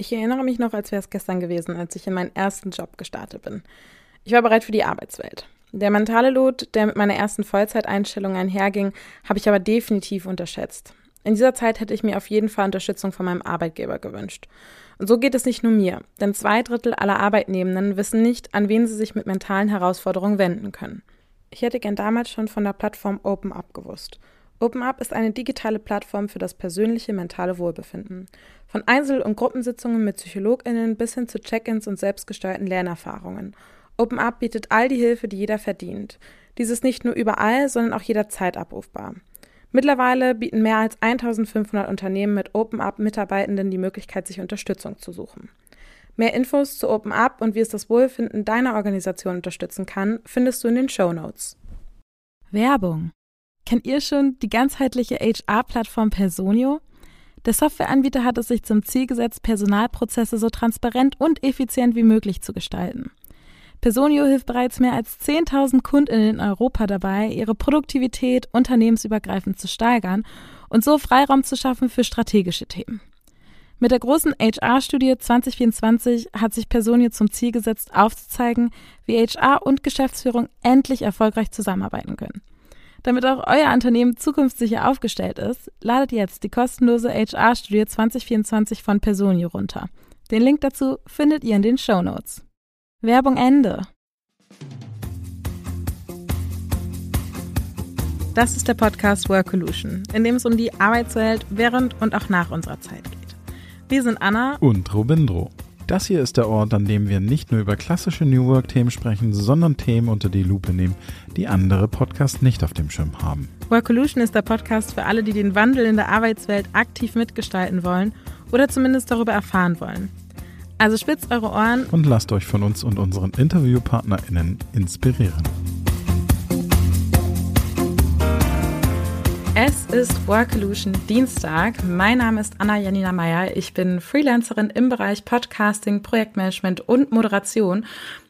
Ich erinnere mich noch, als wäre es gestern gewesen, als ich in meinen ersten Job gestartet bin. Ich war bereit für die Arbeitswelt. Der mentale Lot, der mit meiner ersten Vollzeiteinstellung einherging, habe ich aber definitiv unterschätzt. In dieser Zeit hätte ich mir auf jeden Fall Unterstützung von meinem Arbeitgeber gewünscht. Und so geht es nicht nur mir, denn zwei Drittel aller Arbeitnehmenden wissen nicht, an wen sie sich mit mentalen Herausforderungen wenden können. Ich hätte gern damals schon von der Plattform OpenUp gewusst. OpenUp ist eine digitale Plattform für das persönliche mentale Wohlbefinden. Von Einzel- und Gruppensitzungen mit PsychologInnen bis hin zu Check-ins und selbstgesteuerten Lernerfahrungen. OpenUp bietet all die Hilfe, die jeder verdient. Dies ist nicht nur überall, sondern auch jederzeit abrufbar. Mittlerweile bieten mehr als 1500 Unternehmen mit OpenUp Mitarbeitenden die Möglichkeit, sich Unterstützung zu suchen. Mehr Infos zu OpenUp und wie es das Wohlfinden deiner Organisation unterstützen kann, findest du in den Show Notes. Werbung Kennt ihr schon die ganzheitliche HR-Plattform Personio? Der Softwareanbieter hat es sich zum Ziel gesetzt, Personalprozesse so transparent und effizient wie möglich zu gestalten. Personio hilft bereits mehr als 10.000 Kundinnen in Europa dabei, ihre Produktivität unternehmensübergreifend zu steigern und so Freiraum zu schaffen für strategische Themen. Mit der großen HR-Studie 2024 hat sich Personio zum Ziel gesetzt, aufzuzeigen, wie HR und Geschäftsführung endlich erfolgreich zusammenarbeiten können. Damit auch euer Unternehmen zukunftssicher aufgestellt ist, ladet jetzt die kostenlose HR-Studie 2024 von Personio runter. Den Link dazu findet ihr in den Show Notes. Werbung Ende. Das ist der Podcast Workolution, in dem es um die Arbeitswelt während und auch nach unserer Zeit geht. Wir sind Anna und Robindro. Das hier ist der Ort, an dem wir nicht nur über klassische New Work-Themen sprechen, sondern Themen unter die Lupe nehmen, die andere Podcasts nicht auf dem Schirm haben. Workolution ist der Podcast für alle, die den Wandel in der Arbeitswelt aktiv mitgestalten wollen oder zumindest darüber erfahren wollen. Also spitzt eure Ohren und lasst euch von uns und unseren InterviewpartnerInnen inspirieren. Es ist Workolution Dienstag. Mein Name ist Anna Janina Meyer. Ich bin Freelancerin im Bereich Podcasting, Projektmanagement und Moderation.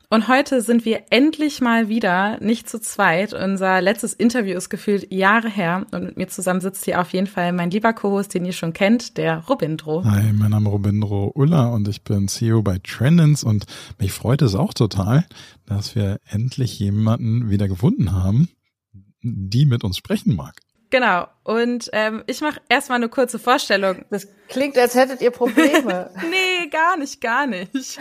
Und heute sind wir endlich mal wieder nicht zu zweit. Unser letztes Interview ist gefühlt Jahre her. Und mit mir zusammen sitzt hier auf jeden Fall mein lieber Co-Host, den ihr schon kennt, der Robindro. Hi, mein Name ist Robindro Ulla und ich bin CEO bei Trendens. Und mich freut es auch total, dass wir endlich jemanden wieder gefunden haben, die mit uns sprechen mag. Genau. Und ähm, ich mache erstmal eine kurze Vorstellung. Das klingt, als hättet ihr Probleme. nee, gar nicht, gar nicht.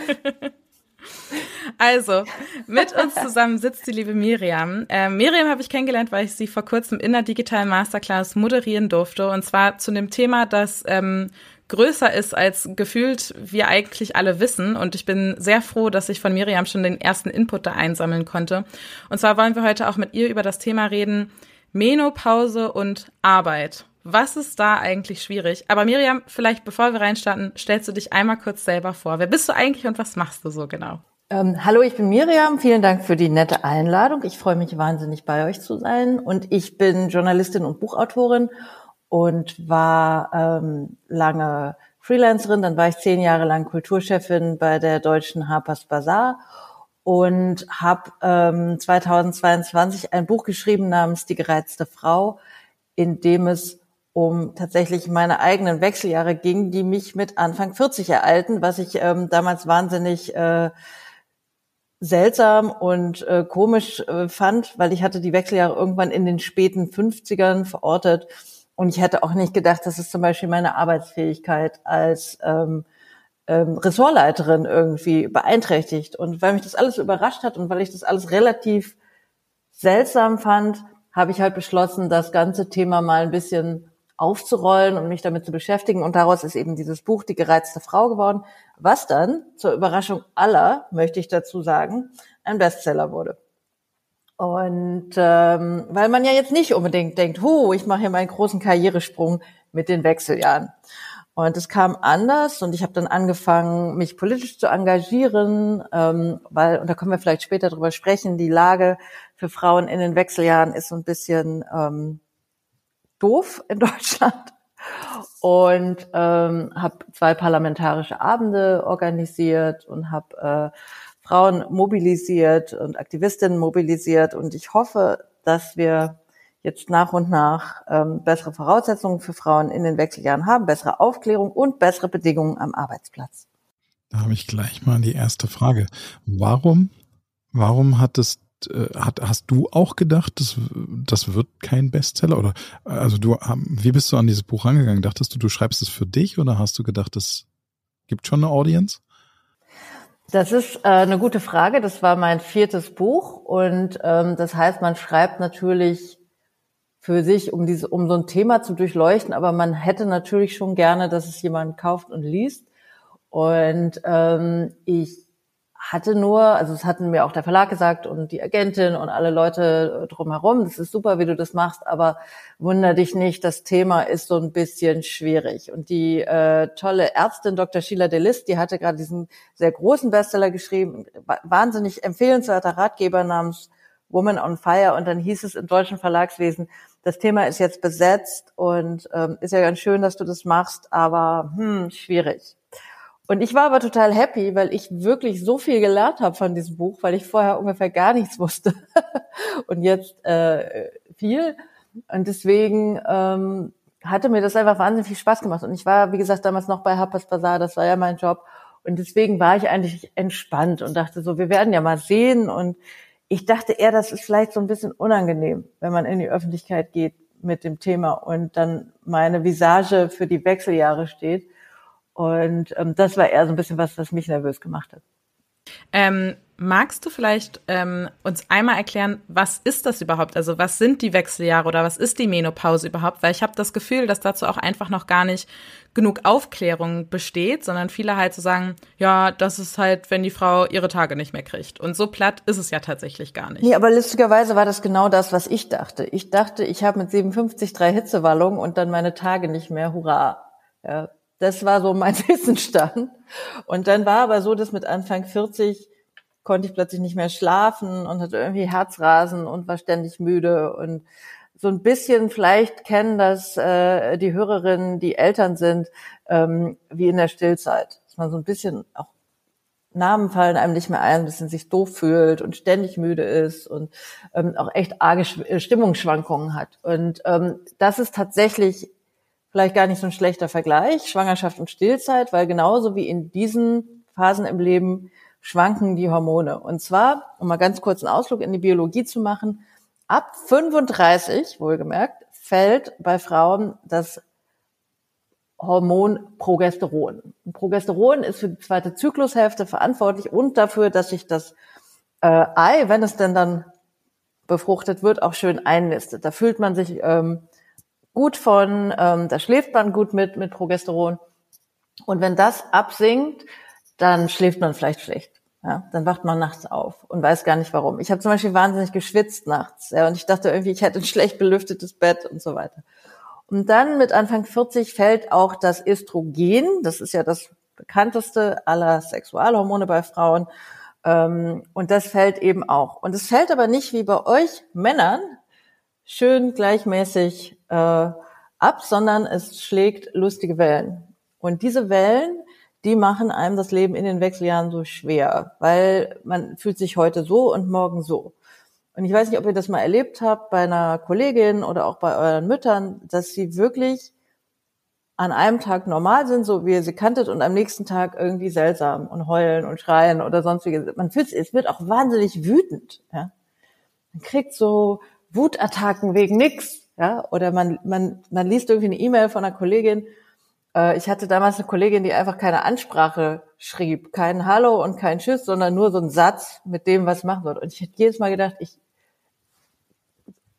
also, mit uns zusammen sitzt die liebe Miriam. Ähm, Miriam habe ich kennengelernt, weil ich sie vor kurzem in der digitalen Masterclass moderieren durfte. Und zwar zu dem Thema, das ähm, größer ist, als gefühlt wir eigentlich alle wissen. Und ich bin sehr froh, dass ich von Miriam schon den ersten Input da einsammeln konnte. Und zwar wollen wir heute auch mit ihr über das Thema reden, Menopause und Arbeit. Was ist da eigentlich schwierig? Aber Miriam, vielleicht bevor wir reinstarten, stellst du dich einmal kurz selber vor. Wer bist du eigentlich und was machst du so genau? Ähm, hallo, ich bin Miriam. Vielen Dank für die nette Einladung. Ich freue mich wahnsinnig, bei euch zu sein. Und ich bin Journalistin und Buchautorin und war ähm, lange Freelancerin. Dann war ich zehn Jahre lang Kulturchefin bei der deutschen Harper's Bazaar und habe ähm, 2022 ein Buch geschrieben namens Die gereizte Frau, in dem es um tatsächlich meine eigenen Wechseljahre ging, die mich mit Anfang 40 ereilten, was ich ähm, damals wahnsinnig äh, seltsam und äh, komisch äh, fand, weil ich hatte die Wechseljahre irgendwann in den späten 50ern verortet und ich hätte auch nicht gedacht, dass es zum Beispiel meine Arbeitsfähigkeit als ähm, ähm, Ressortleiterin irgendwie beeinträchtigt. Und weil mich das alles überrascht hat und weil ich das alles relativ seltsam fand, habe ich halt beschlossen, das ganze Thema mal ein bisschen aufzurollen und mich damit zu beschäftigen. Und daraus ist eben dieses Buch Die gereizte Frau geworden, was dann zur Überraschung aller, möchte ich dazu sagen, ein Bestseller wurde. Und ähm, weil man ja jetzt nicht unbedingt denkt, hu, ich mache hier meinen großen Karrieresprung mit den Wechseljahren. Und es kam anders und ich habe dann angefangen, mich politisch zu engagieren, ähm, weil, und da können wir vielleicht später drüber sprechen, die Lage für Frauen in den Wechseljahren ist so ein bisschen ähm, doof in Deutschland. Und ähm, habe zwei parlamentarische Abende organisiert und habe äh, Frauen mobilisiert und Aktivistinnen mobilisiert. Und ich hoffe, dass wir jetzt nach und nach ähm, bessere Voraussetzungen für Frauen in den Wechseljahren haben, bessere Aufklärung und bessere Bedingungen am Arbeitsplatz. Da habe ich gleich mal die erste Frage. Warum, warum hat es, äh, hat, hast du auch gedacht, das, das wird kein Bestseller? Oder also du, wie bist du an dieses Buch rangegangen? Dachtest du, du schreibst es für dich oder hast du gedacht, es gibt schon eine Audience? Das ist äh, eine gute Frage. Das war mein viertes Buch und ähm, das heißt, man schreibt natürlich für sich, um diese, um so ein Thema zu durchleuchten, aber man hätte natürlich schon gerne, dass es jemand kauft und liest. Und ähm, ich hatte nur, also es hatten mir auch der Verlag gesagt und die Agentin und alle Leute drumherum, das ist super, wie du das machst, aber wunder dich nicht, das Thema ist so ein bisschen schwierig. Und die äh, tolle Ärztin Dr. Sheila Delis, die hatte gerade diesen sehr großen Bestseller geschrieben, wahnsinnig empfehlenswerter Ratgeber namens Woman on Fire und dann hieß es im deutschen Verlagswesen, das Thema ist jetzt besetzt und ähm, ist ja ganz schön, dass du das machst, aber hm, schwierig. Und ich war aber total happy, weil ich wirklich so viel gelernt habe von diesem Buch, weil ich vorher ungefähr gar nichts wusste und jetzt äh, viel. Und deswegen ähm, hatte mir das einfach wahnsinnig viel Spaß gemacht. Und ich war, wie gesagt, damals noch bei Harper's Bazaar, das war ja mein Job. Und deswegen war ich eigentlich entspannt und dachte so, wir werden ja mal sehen. Und ich dachte eher, das ist vielleicht so ein bisschen unangenehm, wenn man in die Öffentlichkeit geht mit dem Thema und dann meine Visage für die Wechseljahre steht. Und ähm, das war eher so ein bisschen was, was mich nervös gemacht hat. Ähm, magst du vielleicht ähm, uns einmal erklären, was ist das überhaupt? Also was sind die Wechseljahre oder was ist die Menopause überhaupt? Weil ich habe das Gefühl, dass dazu auch einfach noch gar nicht genug Aufklärung besteht, sondern viele halt so sagen, ja, das ist halt, wenn die Frau ihre Tage nicht mehr kriegt. Und so platt ist es ja tatsächlich gar nicht. Nee, aber lustigerweise war das genau das, was ich dachte. Ich dachte, ich habe mit 57 drei Hitzewallungen und dann meine Tage nicht mehr. Hurra. Ja, das war so mein Wissensstand. Und dann war aber so, dass mit Anfang 40 konnte ich plötzlich nicht mehr schlafen und hatte irgendwie Herzrasen und war ständig müde und so ein bisschen vielleicht kennen das äh, die Hörerinnen, die Eltern sind, ähm, wie in der Stillzeit. Dass man so ein bisschen auch Namen fallen einem nicht mehr ein, ein bisschen sich doof fühlt und ständig müde ist und ähm, auch echt arge Stimmungsschwankungen hat. Und ähm, das ist tatsächlich vielleicht gar nicht so ein schlechter Vergleich, Schwangerschaft und Stillzeit, weil genauso wie in diesen Phasen im Leben schwanken die Hormone. Und zwar, um mal ganz kurz einen Ausflug in die Biologie zu machen, ab 35, wohlgemerkt, fällt bei Frauen das Hormon Progesteron. Progesteron ist für die zweite Zyklushälfte verantwortlich und dafür, dass sich das äh, Ei, wenn es denn dann befruchtet wird, auch schön einnistet. Da fühlt man sich ähm, gut von, ähm, da schläft man gut mit, mit Progesteron. Und wenn das absinkt, dann schläft man vielleicht schlecht. Ja, dann wacht man nachts auf und weiß gar nicht warum. Ich habe zum Beispiel wahnsinnig geschwitzt nachts. Ja, und ich dachte irgendwie, ich hätte ein schlecht belüftetes Bett und so weiter. Und dann mit Anfang 40 fällt auch das Östrogen, das ist ja das bekannteste aller Sexualhormone bei Frauen, ähm, und das fällt eben auch. Und es fällt aber nicht wie bei euch Männern schön gleichmäßig äh, ab, sondern es schlägt lustige Wellen. Und diese Wellen, die machen einem das Leben in den Wechseljahren so schwer, weil man fühlt sich heute so und morgen so. Und ich weiß nicht, ob ihr das mal erlebt habt bei einer Kollegin oder auch bei euren Müttern, dass sie wirklich an einem Tag normal sind, so wie ihr sie kanntet, und am nächsten Tag irgendwie seltsam und heulen und schreien oder sonstige. Man fühlt, es wird auch wahnsinnig wütend. Ja? Man kriegt so Wutattacken wegen nix, ja, oder man, man, man liest irgendwie eine E-Mail von einer Kollegin. Äh, ich hatte damals eine Kollegin, die einfach keine Ansprache schrieb, kein Hallo und kein Tschüss, sondern nur so ein Satz mit dem, was machen wird. Und ich hätte jedes Mal gedacht, ich,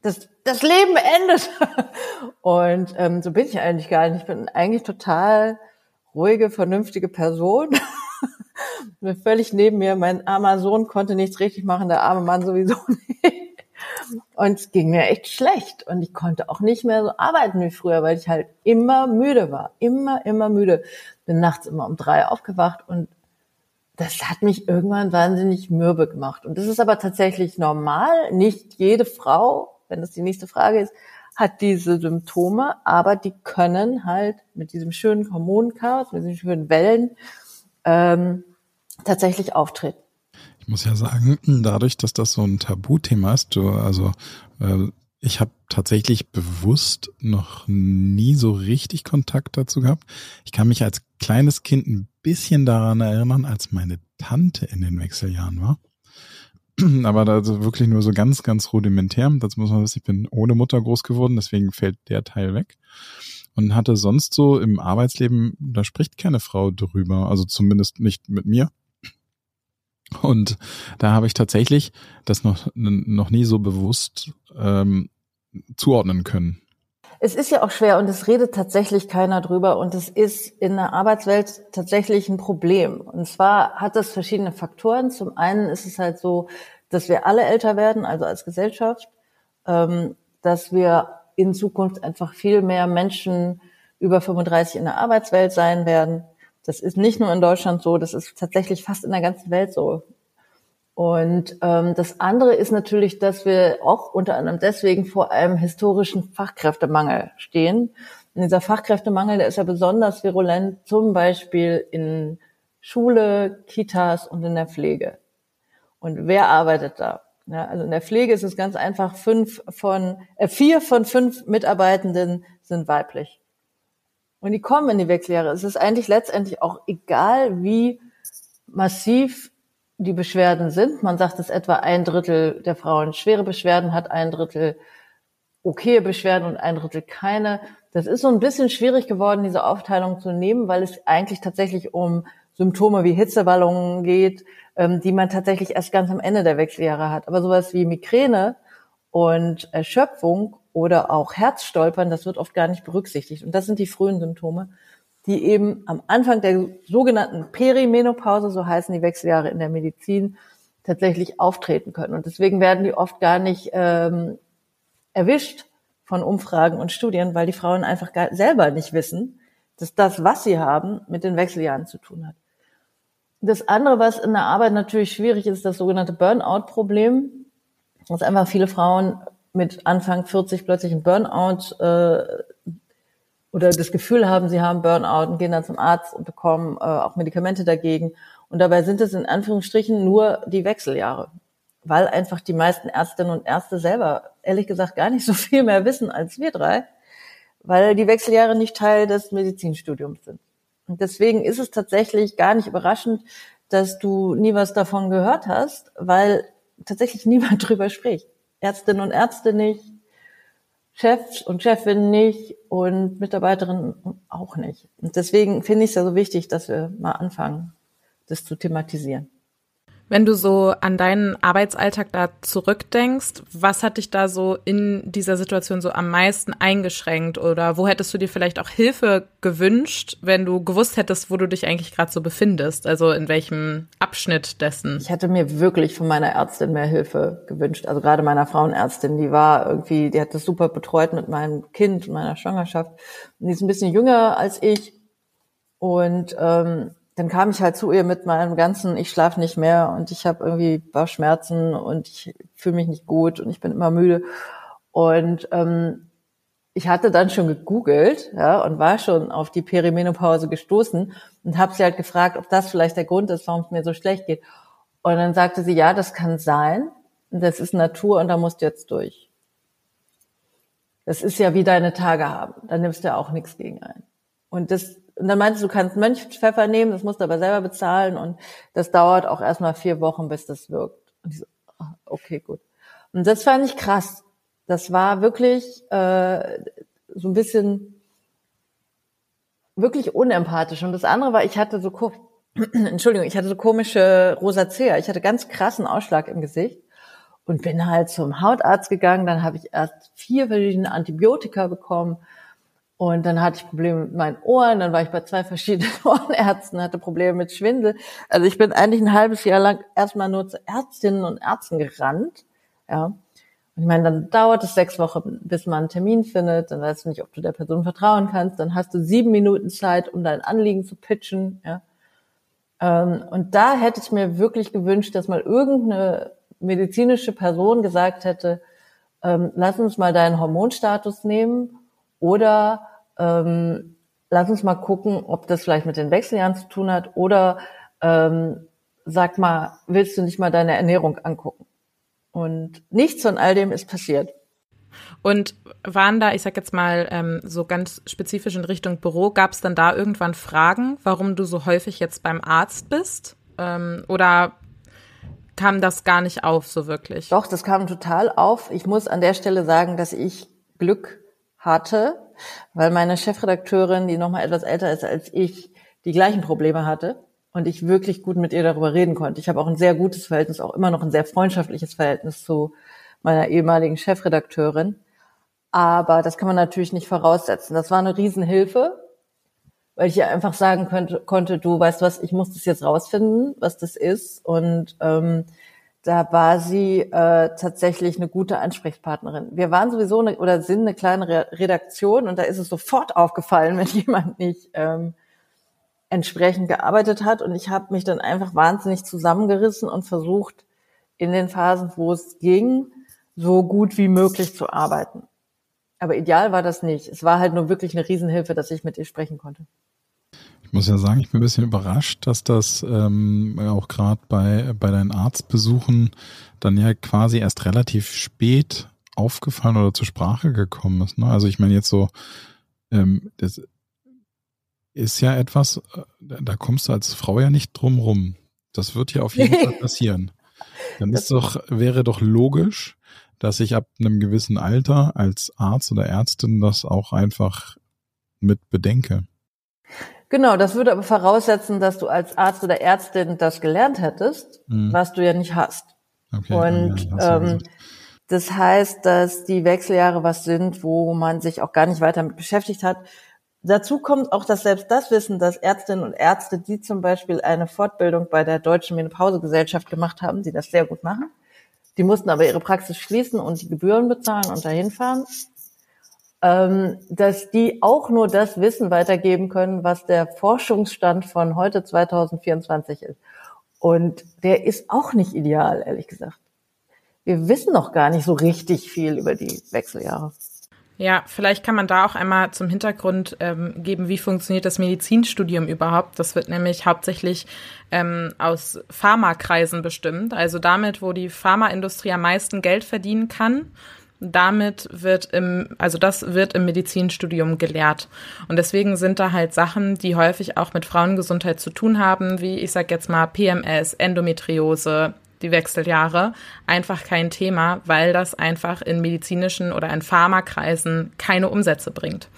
das, das Leben endet. Und ähm, so bin ich eigentlich gar nicht. Ich bin eigentlich total ruhige, vernünftige Person. völlig neben mir. Mein armer Sohn konnte nichts richtig machen, der arme Mann sowieso nicht. Und es ging mir echt schlecht. Und ich konnte auch nicht mehr so arbeiten wie früher, weil ich halt immer müde war. Immer, immer müde. Bin nachts immer um drei aufgewacht und das hat mich irgendwann wahnsinnig mürbe gemacht. Und das ist aber tatsächlich normal. Nicht jede Frau, wenn das die nächste Frage ist, hat diese Symptome, aber die können halt mit diesem schönen Hormonchaos, mit diesen schönen Wellen ähm, tatsächlich auftreten. Ich muss ja sagen, dadurch, dass das so ein Tabuthema ist, du, also äh, ich habe tatsächlich bewusst noch nie so richtig Kontakt dazu gehabt. Ich kann mich als kleines Kind ein bisschen daran erinnern, als meine Tante in den Wechseljahren war. Aber da wirklich nur so ganz, ganz rudimentär. Das muss man wissen, ich bin ohne Mutter groß geworden, deswegen fällt der Teil weg. Und hatte sonst so im Arbeitsleben, da spricht keine Frau drüber, also zumindest nicht mit mir. Und da habe ich tatsächlich das noch, noch nie so bewusst ähm, zuordnen können. Es ist ja auch schwer und es redet tatsächlich keiner drüber und es ist in der Arbeitswelt tatsächlich ein Problem. Und zwar hat das verschiedene Faktoren. Zum einen ist es halt so, dass wir alle älter werden, also als Gesellschaft, ähm, dass wir in Zukunft einfach viel mehr Menschen über 35 in der Arbeitswelt sein werden. Das ist nicht nur in Deutschland so, das ist tatsächlich fast in der ganzen Welt so. Und ähm, das andere ist natürlich, dass wir auch unter anderem deswegen vor einem historischen Fachkräftemangel stehen. Und dieser Fachkräftemangel, der ist ja besonders virulent, zum Beispiel in Schule, Kitas und in der Pflege. Und wer arbeitet da? Ja, also in der Pflege ist es ganz einfach, fünf von, äh, vier von fünf Mitarbeitenden sind weiblich. Und die kommen in die Wechseljahre. Es ist eigentlich letztendlich auch egal, wie massiv die Beschwerden sind. Man sagt, dass etwa ein Drittel der Frauen schwere Beschwerden hat, ein Drittel okaye Beschwerden und ein Drittel keine. Das ist so ein bisschen schwierig geworden, diese Aufteilung zu nehmen, weil es eigentlich tatsächlich um Symptome wie Hitzewallungen geht, ähm, die man tatsächlich erst ganz am Ende der Wechseljahre hat. Aber sowas wie Migräne und Erschöpfung oder auch Herzstolpern, das wird oft gar nicht berücksichtigt. Und das sind die frühen Symptome die eben am Anfang der sogenannten Perimenopause, so heißen die Wechseljahre in der Medizin, tatsächlich auftreten können. Und deswegen werden die oft gar nicht ähm, erwischt von Umfragen und Studien, weil die Frauen einfach gar, selber nicht wissen, dass das, was sie haben, mit den Wechseljahren zu tun hat. Das andere, was in der Arbeit natürlich schwierig ist, das sogenannte Burnout-Problem, dass einfach viele Frauen mit Anfang 40 plötzlich einen Burnout äh, oder das Gefühl haben, sie haben Burnout und gehen dann zum Arzt und bekommen äh, auch Medikamente dagegen. Und dabei sind es in Anführungsstrichen nur die Wechseljahre, weil einfach die meisten Ärztinnen und Ärzte selber ehrlich gesagt gar nicht so viel mehr wissen als wir drei, weil die Wechseljahre nicht Teil des Medizinstudiums sind. Und deswegen ist es tatsächlich gar nicht überraschend, dass du nie was davon gehört hast, weil tatsächlich niemand drüber spricht. Ärztinnen und Ärzte nicht, Chefs und Chefinnen nicht und Mitarbeiterinnen auch nicht. Und deswegen finde ich es ja so wichtig, dass wir mal anfangen, das zu thematisieren. Wenn du so an deinen Arbeitsalltag da zurückdenkst, was hat dich da so in dieser Situation so am meisten eingeschränkt oder wo hättest du dir vielleicht auch Hilfe gewünscht, wenn du gewusst hättest, wo du dich eigentlich gerade so befindest, also in welchem Abschnitt dessen? Ich hätte mir wirklich von meiner Ärztin mehr Hilfe gewünscht, also gerade meiner Frauenärztin, die war irgendwie, die hat das super betreut mit meinem Kind meiner Schwangerschaft. Und die ist ein bisschen jünger als ich und ähm, dann kam ich halt zu ihr mit meinem ganzen, ich schlafe nicht mehr und ich habe irgendwie Bauchschmerzen und ich fühle mich nicht gut und ich bin immer müde. Und ähm, ich hatte dann schon gegoogelt ja, und war schon auf die Perimenopause gestoßen und habe sie halt gefragt, ob das vielleicht der Grund ist, warum es mir so schlecht geht. Und dann sagte sie, ja, das kann sein. Das ist Natur und da musst du jetzt durch. Das ist ja wie deine Tage haben. Da nimmst du ja auch nichts gegen ein. Und das und dann meinte du kannst Mönchpfeffer nehmen, das musst du aber selber bezahlen und das dauert auch erstmal vier Wochen, bis das wirkt. Und ich so, ah, okay, gut. Und das fand ich krass. Das war wirklich äh, so ein bisschen wirklich unempathisch. Und das andere war, ich hatte so Entschuldigung, ich hatte so komische Rosacea. Ich hatte ganz krassen Ausschlag im Gesicht und bin halt zum Hautarzt gegangen. Dann habe ich erst vier verschiedene Antibiotika bekommen und dann hatte ich Probleme mit meinen Ohren, dann war ich bei zwei verschiedenen Ohrenärzten, hatte Probleme mit Schwindel. Also ich bin eigentlich ein halbes Jahr lang erstmal nur zu Ärztinnen und Ärzten gerannt. Ja. Und ich meine, dann dauert es sechs Wochen, bis man einen Termin findet. Dann weißt du nicht, ob du der Person vertrauen kannst. Dann hast du sieben Minuten Zeit, um dein Anliegen zu pitchen. Ja. Ähm, und da hätte ich mir wirklich gewünscht, dass mal irgendeine medizinische Person gesagt hätte, ähm, lass uns mal deinen Hormonstatus nehmen oder ähm, lass uns mal gucken, ob das vielleicht mit den Wechseljahren zu tun hat oder ähm, sag mal, willst du nicht mal deine Ernährung angucken? Und nichts von all dem ist passiert. Und waren da, ich sag jetzt mal, ähm, so ganz spezifisch in Richtung Büro, gab es dann da irgendwann Fragen, warum du so häufig jetzt beim Arzt bist? Ähm, oder kam das gar nicht auf so wirklich? Doch, das kam total auf. Ich muss an der Stelle sagen, dass ich Glück hatte, weil meine Chefredakteurin, die noch mal etwas älter ist als ich, die gleichen Probleme hatte und ich wirklich gut mit ihr darüber reden konnte. Ich habe auch ein sehr gutes Verhältnis, auch immer noch ein sehr freundschaftliches Verhältnis zu meiner ehemaligen Chefredakteurin. Aber das kann man natürlich nicht voraussetzen. Das war eine Riesenhilfe, weil ich ihr einfach sagen könnte, konnte, du weißt was, ich muss das jetzt rausfinden, was das ist. Und ähm, da war sie äh, tatsächlich eine gute Ansprechpartnerin. Wir waren sowieso eine, oder sind eine kleine Redaktion und da ist es sofort aufgefallen, wenn jemand nicht ähm, entsprechend gearbeitet hat. Und ich habe mich dann einfach wahnsinnig zusammengerissen und versucht, in den Phasen, wo es ging, so gut wie möglich zu arbeiten. Aber ideal war das nicht. Es war halt nur wirklich eine Riesenhilfe, dass ich mit ihr sprechen konnte. Ich muss ja sagen, ich bin ein bisschen überrascht, dass das ähm, auch gerade bei, bei deinen Arztbesuchen dann ja quasi erst relativ spät aufgefallen oder zur Sprache gekommen ist. Ne? Also ich meine jetzt so, ähm, das ist ja etwas, äh, da kommst du als Frau ja nicht drum rum. Das wird ja auf jeden Fall passieren. Dann ist doch, wäre doch logisch, dass ich ab einem gewissen Alter als Arzt oder Ärztin das auch einfach mit bedenke. Genau, das würde aber voraussetzen, dass du als Arzt oder Ärztin das gelernt hättest, mhm. was du ja nicht hast. Okay, Und ja, ähm, das heißt, dass die Wechseljahre was sind, wo man sich auch gar nicht weiter mit beschäftigt hat. Dazu kommt auch, dass selbst das Wissen, dass Ärztinnen und Ärzte, die zum Beispiel eine Fortbildung bei der Deutschen Menopausegesellschaft gemacht haben, die das sehr gut machen, die mussten aber ihre Praxis schließen und die Gebühren bezahlen und dahin fahren. Ähm, dass die auch nur das Wissen weitergeben können, was der Forschungsstand von heute 2024 ist. Und der ist auch nicht ideal, ehrlich gesagt. Wir wissen noch gar nicht so richtig viel über die Wechseljahre. Ja, vielleicht kann man da auch einmal zum Hintergrund ähm, geben, wie funktioniert das Medizinstudium überhaupt. Das wird nämlich hauptsächlich ähm, aus Pharmakreisen bestimmt, also damit, wo die Pharmaindustrie am meisten Geld verdienen kann. Damit wird im, also das wird im Medizinstudium gelehrt. Und deswegen sind da halt Sachen, die häufig auch mit Frauengesundheit zu tun haben, wie ich sag jetzt mal PMS, Endometriose, die Wechseljahre, einfach kein Thema, weil das einfach in medizinischen oder in Pharmakreisen keine Umsätze bringt.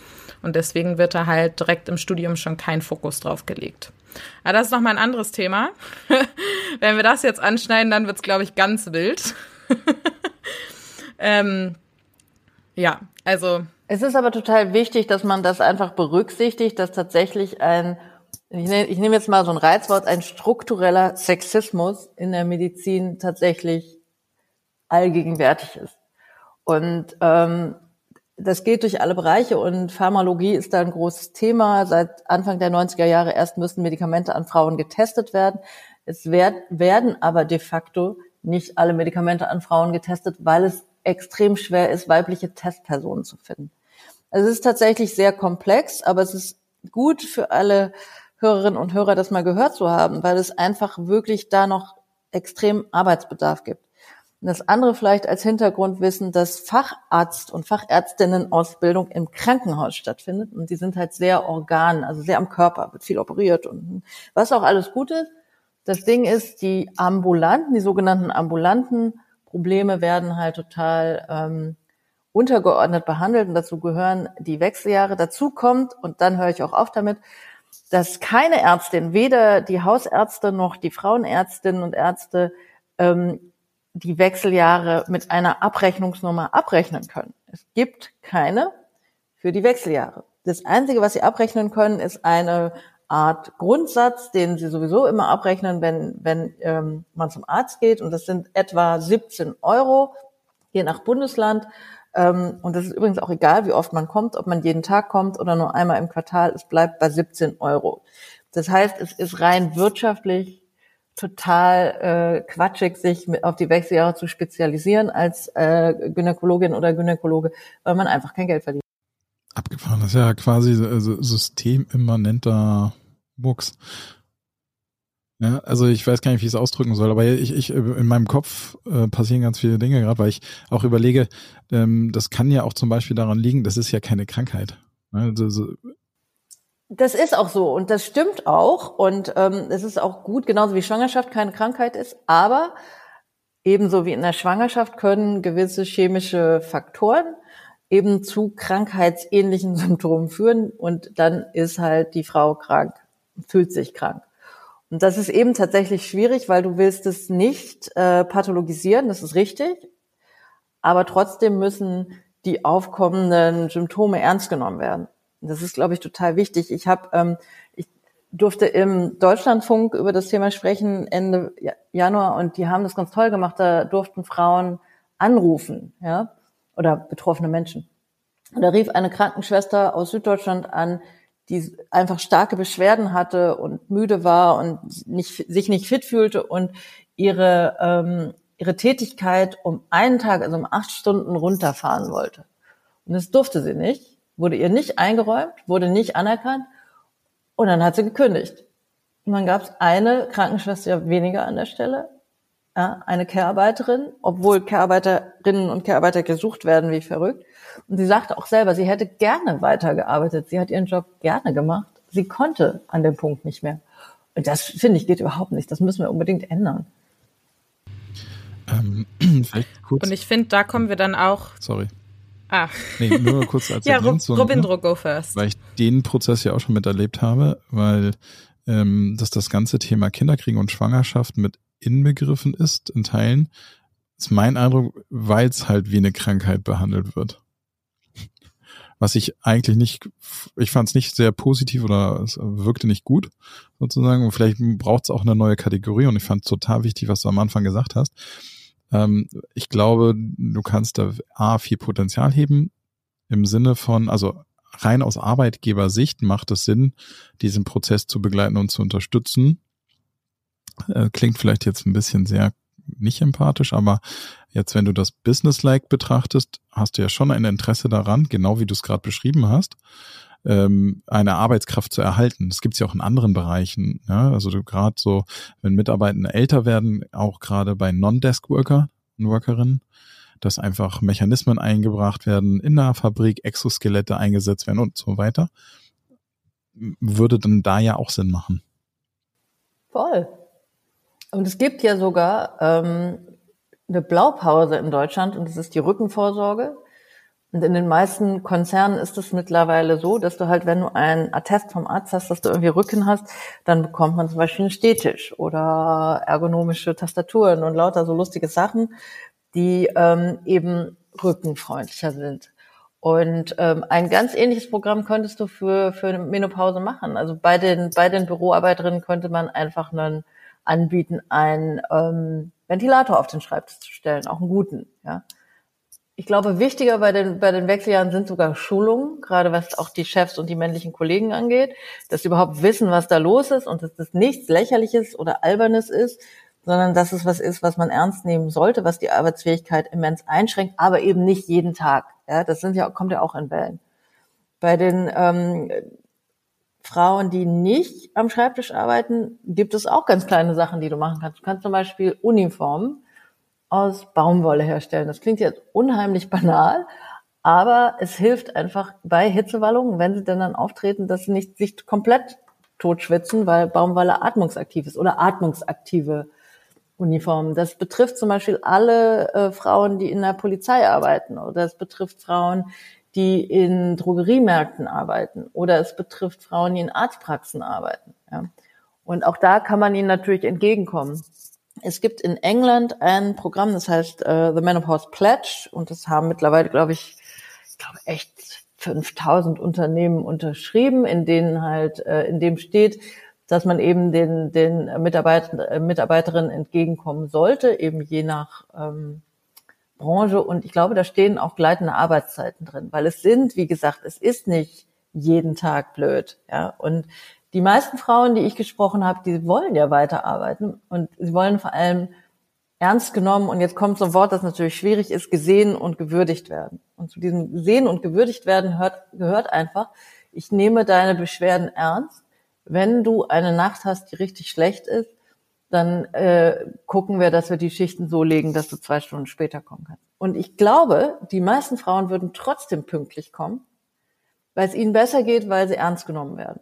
Und deswegen wird da halt direkt im Studium schon kein Fokus drauf gelegt. Aber das ist nochmal ein anderes Thema. Wenn wir das jetzt anschneiden, dann wird's, glaube ich, ganz wild. ähm, ja, also. Es ist aber total wichtig, dass man das einfach berücksichtigt, dass tatsächlich ein ich nehme, ich nehme jetzt mal so ein Reizwort, ein struktureller Sexismus in der Medizin tatsächlich allgegenwärtig ist. Und ähm, das geht durch alle Bereiche und Pharmalogie ist da ein großes Thema. Seit Anfang der 90er Jahre erst müssen Medikamente an Frauen getestet werden. Es werd, werden aber de facto nicht alle Medikamente an Frauen getestet, weil es extrem schwer ist, weibliche Testpersonen zu finden. Also es ist tatsächlich sehr komplex, aber es ist gut für alle Hörerinnen und Hörer das mal gehört zu haben, weil es einfach wirklich da noch extrem Arbeitsbedarf gibt. Und das andere vielleicht als Hintergrund wissen, dass Facharzt- und Fachärztinnenausbildung im Krankenhaus stattfindet. Und die sind halt sehr organ, also sehr am Körper, wird viel operiert und was auch alles gut ist. Das Ding ist, die ambulanten, die sogenannten ambulanten Probleme werden halt total ähm, untergeordnet behandelt und dazu gehören die Wechseljahre. Dazu kommt, und dann höre ich auch auf damit, dass keine Ärztin, weder die Hausärzte noch die Frauenärztinnen und Ärzte, ähm, die Wechseljahre mit einer Abrechnungsnummer abrechnen können. Es gibt keine für die Wechseljahre. Das Einzige, was sie abrechnen können, ist eine Art Grundsatz, den sie sowieso immer abrechnen, wenn, wenn ähm, man zum Arzt geht. Und das sind etwa 17 Euro, je nach Bundesland. Ähm, und das ist übrigens auch egal, wie oft man kommt, ob man jeden Tag kommt oder nur einmal im Quartal. Es bleibt bei 17 Euro. Das heißt, es ist rein wirtschaftlich total äh, quatschig, sich auf die Wechseljahre zu spezialisieren als äh, Gynäkologin oder Gynäkologe, weil man einfach kein Geld verdient. Abgefahren, das ist ja quasi systemimmanenter Mucks. Ja, also ich weiß gar nicht, wie ich es ausdrücken soll, aber ich, ich in meinem Kopf äh, passieren ganz viele Dinge gerade, weil ich auch überlege, ähm, das kann ja auch zum Beispiel daran liegen, das ist ja keine Krankheit. Also, so, das ist auch so und das stimmt auch und ähm, es ist auch gut, genauso wie Schwangerschaft keine Krankheit ist, aber ebenso wie in der Schwangerschaft können gewisse chemische Faktoren eben zu krankheitsähnlichen Symptomen führen und dann ist halt die Frau krank, fühlt sich krank. Und das ist eben tatsächlich schwierig, weil du willst es nicht äh, pathologisieren, das ist richtig, aber trotzdem müssen die aufkommenden Symptome ernst genommen werden. Das ist, glaube ich, total wichtig. Ich habe, ähm, ich durfte im Deutschlandfunk über das Thema sprechen Ende Januar und die haben das ganz toll gemacht. Da durften Frauen anrufen, ja, oder betroffene Menschen. Und da rief eine Krankenschwester aus Süddeutschland an, die einfach starke Beschwerden hatte und müde war und nicht, sich nicht fit fühlte und ihre, ähm, ihre Tätigkeit um einen Tag, also um acht Stunden runterfahren wollte. Und das durfte sie nicht wurde ihr nicht eingeräumt, wurde nicht anerkannt und dann hat sie gekündigt. Und dann gab es eine Krankenschwester weniger an der Stelle, ja, eine Care-Arbeiterin, obwohl Care-Arbeiterinnen und Care-Arbeiter gesucht werden wie verrückt. Und sie sagte auch selber, sie hätte gerne weitergearbeitet. Sie hat ihren Job gerne gemacht. Sie konnte an dem Punkt nicht mehr. Und das, finde ich, geht überhaupt nicht. Das müssen wir unbedingt ändern. Ähm, und ich finde, da kommen wir dann auch Sorry. Ah. Nee, nur kurz als Ja, Ergänzung, Robindro, go first. Weil ich den Prozess ja auch schon miterlebt habe, weil ähm, dass das ganze Thema Kinderkriegen und Schwangerschaft mit inbegriffen ist in Teilen, ist mein Eindruck, weil es halt wie eine Krankheit behandelt wird. Was ich eigentlich nicht, ich fand es nicht sehr positiv oder es wirkte nicht gut, sozusagen. Und vielleicht braucht es auch eine neue Kategorie und ich fand es total wichtig, was du am Anfang gesagt hast ähm, ich glaube, du kannst da A, viel Potenzial heben im Sinne von, also rein aus Arbeitgebersicht macht es Sinn, diesen Prozess zu begleiten und zu unterstützen. Äh, klingt vielleicht jetzt ein bisschen sehr nicht empathisch, aber jetzt, wenn du das Business-like betrachtest, hast du ja schon ein Interesse daran, genau wie du es gerade beschrieben hast, ähm, eine Arbeitskraft zu erhalten. Das gibt es ja auch in anderen Bereichen. Ja? Also gerade so, wenn Mitarbeitende älter werden, auch gerade bei Non-Desk-Worker und Workerinnen, dass einfach Mechanismen eingebracht werden in der Fabrik, Exoskelette eingesetzt werden und so weiter, würde dann da ja auch Sinn machen. Voll. Und es gibt ja sogar ähm, eine Blaupause in Deutschland und das ist die Rückenvorsorge. Und in den meisten Konzernen ist es mittlerweile so, dass du halt, wenn du einen Attest vom Arzt hast, dass du irgendwie Rücken hast, dann bekommt man zum Beispiel einen Stehtisch oder ergonomische Tastaturen und lauter so lustige Sachen, die ähm, eben rückenfreundlicher sind. Und ähm, ein ganz ähnliches Programm könntest du für, für eine Menopause machen. Also bei den, bei den Büroarbeiterinnen könnte man einfach einen anbieten, einen ähm, Ventilator auf den Schreibtisch zu stellen, auch einen guten, ja ich glaube, wichtiger bei den, bei den Wechseljahren sind sogar Schulungen, gerade was auch die Chefs und die männlichen Kollegen angeht, dass sie überhaupt wissen, was da los ist und dass das nichts Lächerliches oder Albernes ist, sondern dass es was ist, was man ernst nehmen sollte, was die Arbeitsfähigkeit immens einschränkt, aber eben nicht jeden Tag. Ja, das sind ja, kommt ja auch in Wellen. Bei den ähm, Frauen, die nicht am Schreibtisch arbeiten, gibt es auch ganz kleine Sachen, die du machen kannst. Du kannst zum Beispiel Uniformen aus Baumwolle herstellen. Das klingt jetzt unheimlich banal, aber es hilft einfach bei Hitzewallungen, wenn sie denn dann auftreten, dass sie nicht sich komplett totschwitzen, weil Baumwolle atmungsaktiv ist oder atmungsaktive Uniformen. Das betrifft zum Beispiel alle äh, Frauen, die in der Polizei arbeiten oder es betrifft Frauen, die in Drogeriemärkten arbeiten oder es betrifft Frauen, die in Arztpraxen arbeiten. Ja. Und auch da kann man ihnen natürlich entgegenkommen. Es gibt in England ein Programm, das heißt uh, The Menopause Pledge und das haben mittlerweile, glaube ich, ich glaube echt 5000 Unternehmen unterschrieben, in denen halt, äh, in dem steht, dass man eben den, den Mitarbeiter, äh, Mitarbeiterinnen entgegenkommen sollte, eben je nach ähm, Branche. Und ich glaube, da stehen auch gleitende Arbeitszeiten drin, weil es sind, wie gesagt, es ist nicht jeden Tag blöd. Ja, und die meisten Frauen, die ich gesprochen habe, die wollen ja weiterarbeiten und sie wollen vor allem ernst genommen und jetzt kommt so ein Wort, das natürlich schwierig ist, gesehen und gewürdigt werden. Und zu diesem gesehen und gewürdigt werden hört, gehört einfach, ich nehme deine Beschwerden ernst. Wenn du eine Nacht hast, die richtig schlecht ist, dann äh, gucken wir, dass wir die Schichten so legen, dass du zwei Stunden später kommen kannst. Und ich glaube, die meisten Frauen würden trotzdem pünktlich kommen, weil es ihnen besser geht, weil sie ernst genommen werden.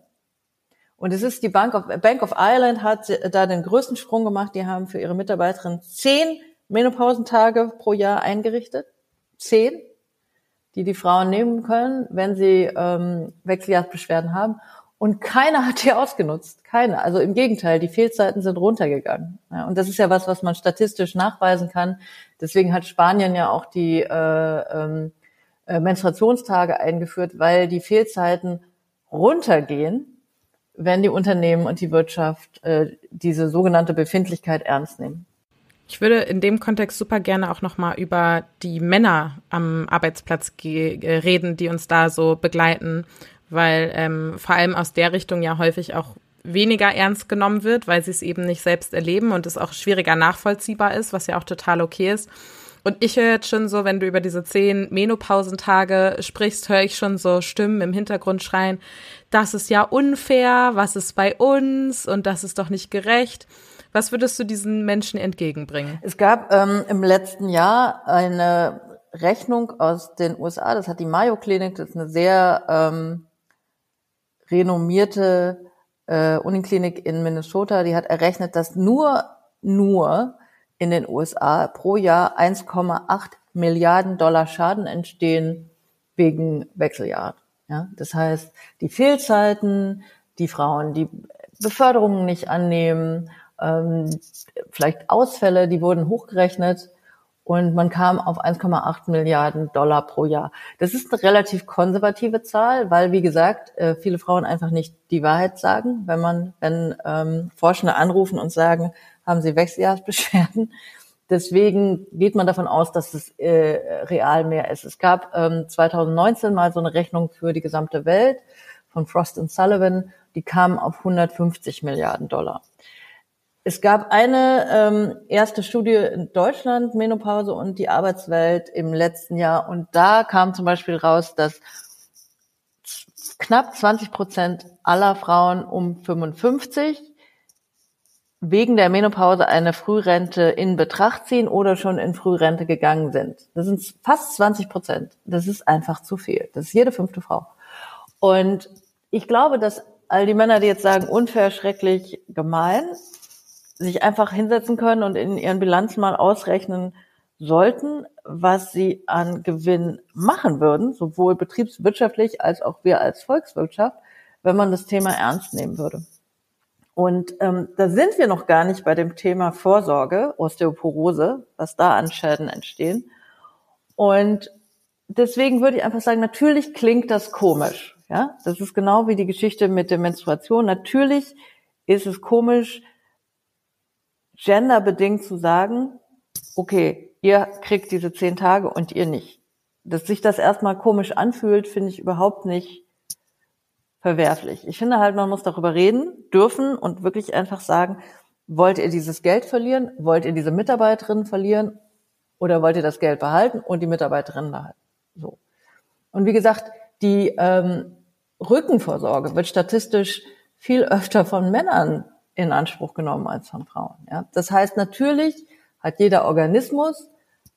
Und es ist die Bank of, Bank of Ireland hat da den größten Sprung gemacht. Die haben für ihre Mitarbeiterin zehn Menopausentage pro Jahr eingerichtet. Zehn, die die Frauen nehmen können, wenn sie ähm, Wechseljahrsbeschwerden haben. Und keiner hat die ausgenutzt. Keiner. Also im Gegenteil, die Fehlzeiten sind runtergegangen. Ja, und das ist ja was, was man statistisch nachweisen kann. Deswegen hat Spanien ja auch die äh, ähm, äh, Menstruationstage eingeführt, weil die Fehlzeiten runtergehen, wenn die Unternehmen und die Wirtschaft äh, diese sogenannte Befindlichkeit ernst nehmen. Ich würde in dem Kontext super gerne auch nochmal über die Männer am Arbeitsplatz reden, die uns da so begleiten weil ähm, vor allem aus der Richtung ja häufig auch weniger ernst genommen wird, weil sie es eben nicht selbst erleben und es auch schwieriger nachvollziehbar ist, was ja auch total okay ist. Und ich höre jetzt schon so, wenn du über diese zehn Menopausentage sprichst, höre ich schon so Stimmen im Hintergrund schreien, das ist ja unfair, was ist bei uns und das ist doch nicht gerecht. Was würdest du diesen Menschen entgegenbringen? Es gab ähm, im letzten Jahr eine Rechnung aus den USA, das hat die Mayo Klinik, das ist eine sehr ähm, renommierte äh, Uniklinik in Minnesota, die hat errechnet, dass nur, nur in den USA pro Jahr 1,8 Milliarden Dollar Schaden entstehen wegen Wechseljahr. Ja, das heißt, die Fehlzeiten, die Frauen, die Beförderungen nicht annehmen, ähm, vielleicht Ausfälle, die wurden hochgerechnet und man kam auf 1,8 Milliarden Dollar pro Jahr. Das ist eine relativ konservative Zahl, weil wie gesagt äh, viele Frauen einfach nicht die Wahrheit sagen, wenn man wenn ähm, Forschende anrufen und sagen, haben sie Wechseljahrsbeschwerden. Deswegen geht man davon aus, dass es äh, real mehr ist. Es gab ähm, 2019 mal so eine Rechnung für die gesamte Welt von Frost Sullivan, die kam auf 150 Milliarden Dollar. Es gab eine ähm, erste Studie in Deutschland, Menopause und die Arbeitswelt im letzten Jahr. Und da kam zum Beispiel raus, dass knapp 20 Prozent aller Frauen um 55 wegen der Menopause eine Frührente in Betracht ziehen oder schon in Frührente gegangen sind. Das sind fast 20 Prozent. Das ist einfach zu viel. Das ist jede fünfte Frau. Und ich glaube, dass all die Männer, die jetzt sagen, unfair, schrecklich, gemein, sich einfach hinsetzen können und in ihren Bilanzen mal ausrechnen sollten, was sie an Gewinn machen würden, sowohl betriebswirtschaftlich als auch wir als Volkswirtschaft, wenn man das Thema ernst nehmen würde. Und ähm, da sind wir noch gar nicht bei dem Thema Vorsorge, Osteoporose, was da an Schäden entstehen. Und deswegen würde ich einfach sagen, natürlich klingt das komisch. Ja, das ist genau wie die Geschichte mit der Menstruation. Natürlich ist es komisch, genderbedingt zu sagen, okay, ihr kriegt diese zehn Tage und ihr nicht. Dass sich das erstmal komisch anfühlt, finde ich überhaupt nicht verwerflich. Ich finde halt, man muss darüber reden dürfen und wirklich einfach sagen, wollt ihr dieses Geld verlieren? Wollt ihr diese Mitarbeiterin verlieren? Oder wollt ihr das Geld behalten und die Mitarbeiterin behalten? So. Und wie gesagt, die ähm, Rückenvorsorge wird statistisch viel öfter von Männern in Anspruch genommen als von Frauen. Ja? Das heißt, natürlich hat jeder Organismus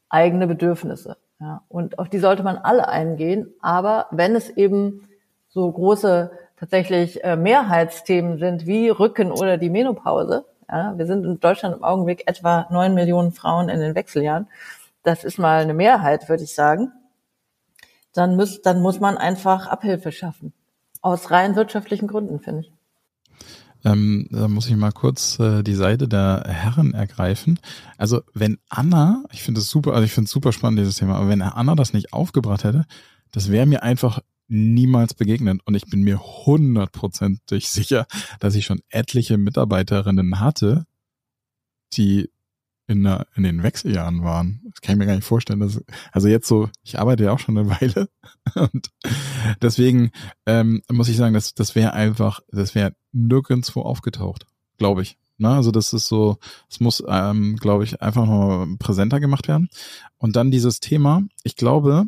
eigene Bedürfnisse. Ja? Und auf die sollte man alle eingehen. Aber wenn es eben so große tatsächlich äh, Mehrheitsthemen sind wie Rücken oder die Menopause, ja, wir sind in Deutschland im Augenblick etwa neun Millionen Frauen in den Wechseljahren. Das ist mal eine Mehrheit, würde ich sagen. Dann muss, dann muss man einfach Abhilfe schaffen. Aus rein wirtschaftlichen Gründen, finde ich. Ähm, da muss ich mal kurz äh, die Seite der Herren ergreifen. Also wenn Anna, ich finde es super, also ich finde es super spannend, dieses Thema, aber wenn Anna das nicht aufgebracht hätte, das wäre mir einfach niemals begegnet. Und ich bin mir hundertprozentig sicher, dass ich schon etliche Mitarbeiterinnen hatte, die in, der, in den Wechseljahren waren. Das kann ich mir gar nicht vorstellen. Dass, also jetzt so, ich arbeite ja auch schon eine Weile und deswegen ähm, muss ich sagen, das, das wäre einfach, das wäre nirgendwo aufgetaucht, glaube ich. Na, also das ist so, es muss, ähm, glaube ich, einfach noch präsenter gemacht werden. Und dann dieses Thema, ich glaube,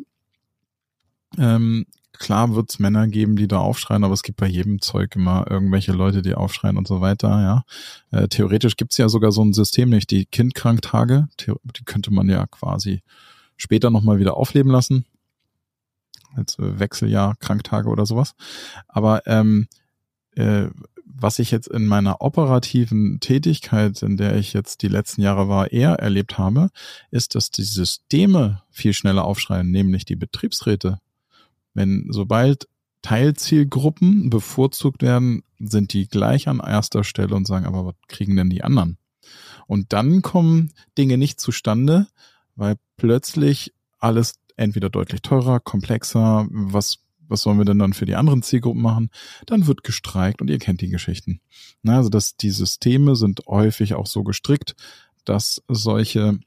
ähm, klar wird's Männer geben, die da aufschreien, aber es gibt bei jedem Zeug immer irgendwelche Leute, die aufschreien und so weiter, ja. Äh, theoretisch gibt's ja sogar so ein System, nicht die Kindkranktage, die könnte man ja quasi später nochmal wieder aufleben lassen. Als Wechseljahr, Kranktage oder sowas. Aber ähm, äh, was ich jetzt in meiner operativen Tätigkeit, in der ich jetzt die letzten Jahre war, eher erlebt habe, ist, dass die Systeme viel schneller aufschreien, nämlich die Betriebsräte. Wenn sobald Teilzielgruppen bevorzugt werden, sind die gleich an erster Stelle und sagen, aber was kriegen denn die anderen? Und dann kommen Dinge nicht zustande, weil plötzlich alles entweder deutlich teurer, komplexer, was was sollen wir denn dann für die anderen Zielgruppen machen? Dann wird gestreikt und ihr kennt die Geschichten. Na, also dass die Systeme sind häufig auch so gestrickt, dass solche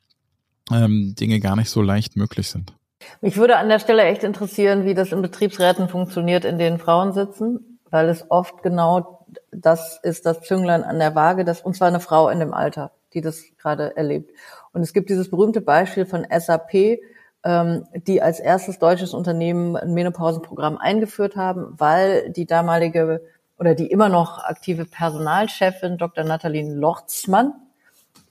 ähm, Dinge gar nicht so leicht möglich sind. Mich würde an der Stelle echt interessieren, wie das in Betriebsräten funktioniert, in denen Frauen sitzen, weil es oft genau das ist das Zünglein an der Waage, das, und zwar eine Frau in dem Alter, die das gerade erlebt. Und es gibt dieses berühmte Beispiel von SAP, ähm, die als erstes deutsches Unternehmen ein Menopausenprogramm eingeführt haben, weil die damalige oder die immer noch aktive Personalchefin Dr. Nathalie Lortzmann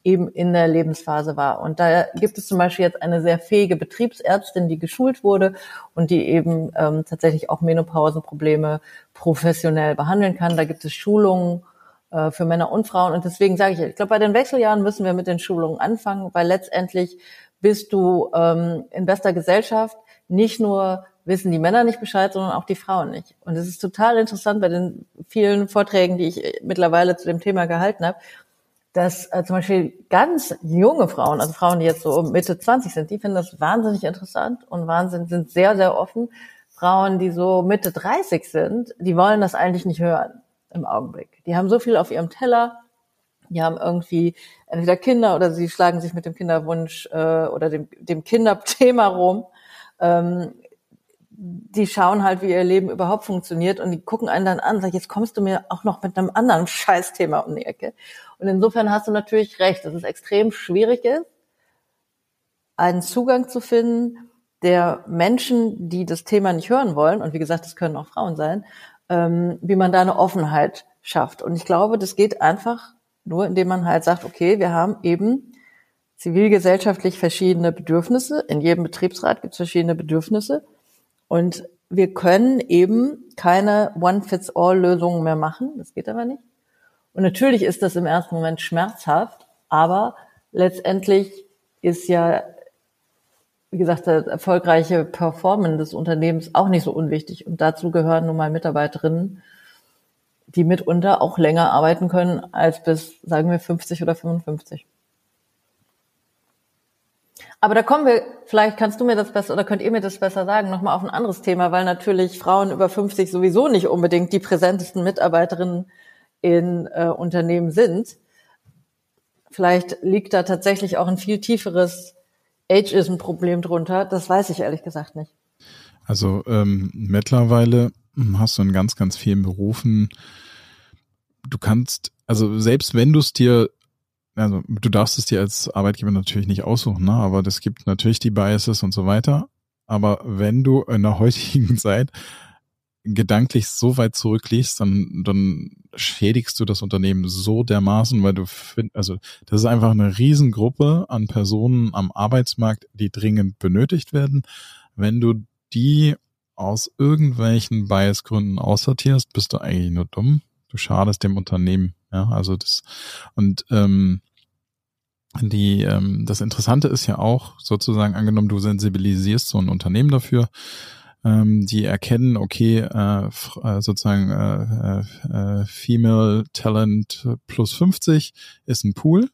eben in der Lebensphase war. Und da gibt es zum Beispiel jetzt eine sehr fähige Betriebsärztin, die geschult wurde und die eben ähm, tatsächlich auch Menopausenprobleme professionell behandeln kann. Da gibt es Schulungen äh, für Männer und Frauen. Und deswegen sage ich, ich glaube, bei den Wechseljahren müssen wir mit den Schulungen anfangen, weil letztendlich bist du ähm, in bester Gesellschaft. Nicht nur wissen die Männer nicht Bescheid, sondern auch die Frauen nicht. Und es ist total interessant bei den vielen Vorträgen, die ich mittlerweile zu dem Thema gehalten habe, dass äh, zum Beispiel ganz junge Frauen, also Frauen, die jetzt so Mitte 20 sind, die finden das wahnsinnig interessant und Wahnsinn, sind sehr, sehr offen. Frauen, die so Mitte 30 sind, die wollen das eigentlich nicht hören im Augenblick. Die haben so viel auf ihrem Teller, die haben irgendwie entweder Kinder oder sie schlagen sich mit dem Kinderwunsch äh, oder dem, dem Kinderthema rum. Ähm, die schauen halt, wie ihr Leben überhaupt funktioniert und die gucken einen dann an und sagen, jetzt kommst du mir auch noch mit einem anderen Scheißthema um die Ecke. Und insofern hast du natürlich recht, dass es extrem schwierig ist, einen Zugang zu finden, der Menschen, die das Thema nicht hören wollen, und wie gesagt, das können auch Frauen sein, ähm, wie man da eine Offenheit schafft. Und ich glaube, das geht einfach nur indem man halt sagt, okay, wir haben eben zivilgesellschaftlich verschiedene Bedürfnisse. In jedem Betriebsrat gibt es verschiedene Bedürfnisse. Und wir können eben keine One-Fits-All-Lösungen mehr machen. Das geht aber nicht. Und natürlich ist das im ersten Moment schmerzhaft, aber letztendlich ist ja, wie gesagt, das erfolgreiche Performance des Unternehmens auch nicht so unwichtig. Und dazu gehören nun mal Mitarbeiterinnen, die mitunter auch länger arbeiten können als bis, sagen wir, 50 oder 55. Aber da kommen wir, vielleicht kannst du mir das besser oder könnt ihr mir das besser sagen, nochmal auf ein anderes Thema, weil natürlich Frauen über 50 sowieso nicht unbedingt die präsentesten Mitarbeiterinnen in äh, Unternehmen sind. Vielleicht liegt da tatsächlich auch ein viel tieferes Ageism-Problem drunter. Das weiß ich ehrlich gesagt nicht. Also ähm, mittlerweile hast du in ganz, ganz vielen Berufen, du kannst, also selbst wenn du es dir, also du darfst es dir als Arbeitgeber natürlich nicht aussuchen, ne? aber es gibt natürlich die Biases und so weiter. Aber wenn du in der heutigen Zeit gedanklich so weit zurückliegst, dann, dann schädigst du das Unternehmen so dermaßen, weil du find, also das ist einfach eine Riesengruppe an Personen am Arbeitsmarkt, die dringend benötigt werden. Wenn du die aus irgendwelchen Biasgründen aussortierst, bist du eigentlich nur dumm. Du schadest dem Unternehmen. Ja, also das und ähm, die ähm, das Interessante ist ja auch sozusagen angenommen, du sensibilisierst so ein Unternehmen dafür, ähm, die erkennen, okay, äh, äh sozusagen äh, äh, Female Talent plus 50 ist ein Pool,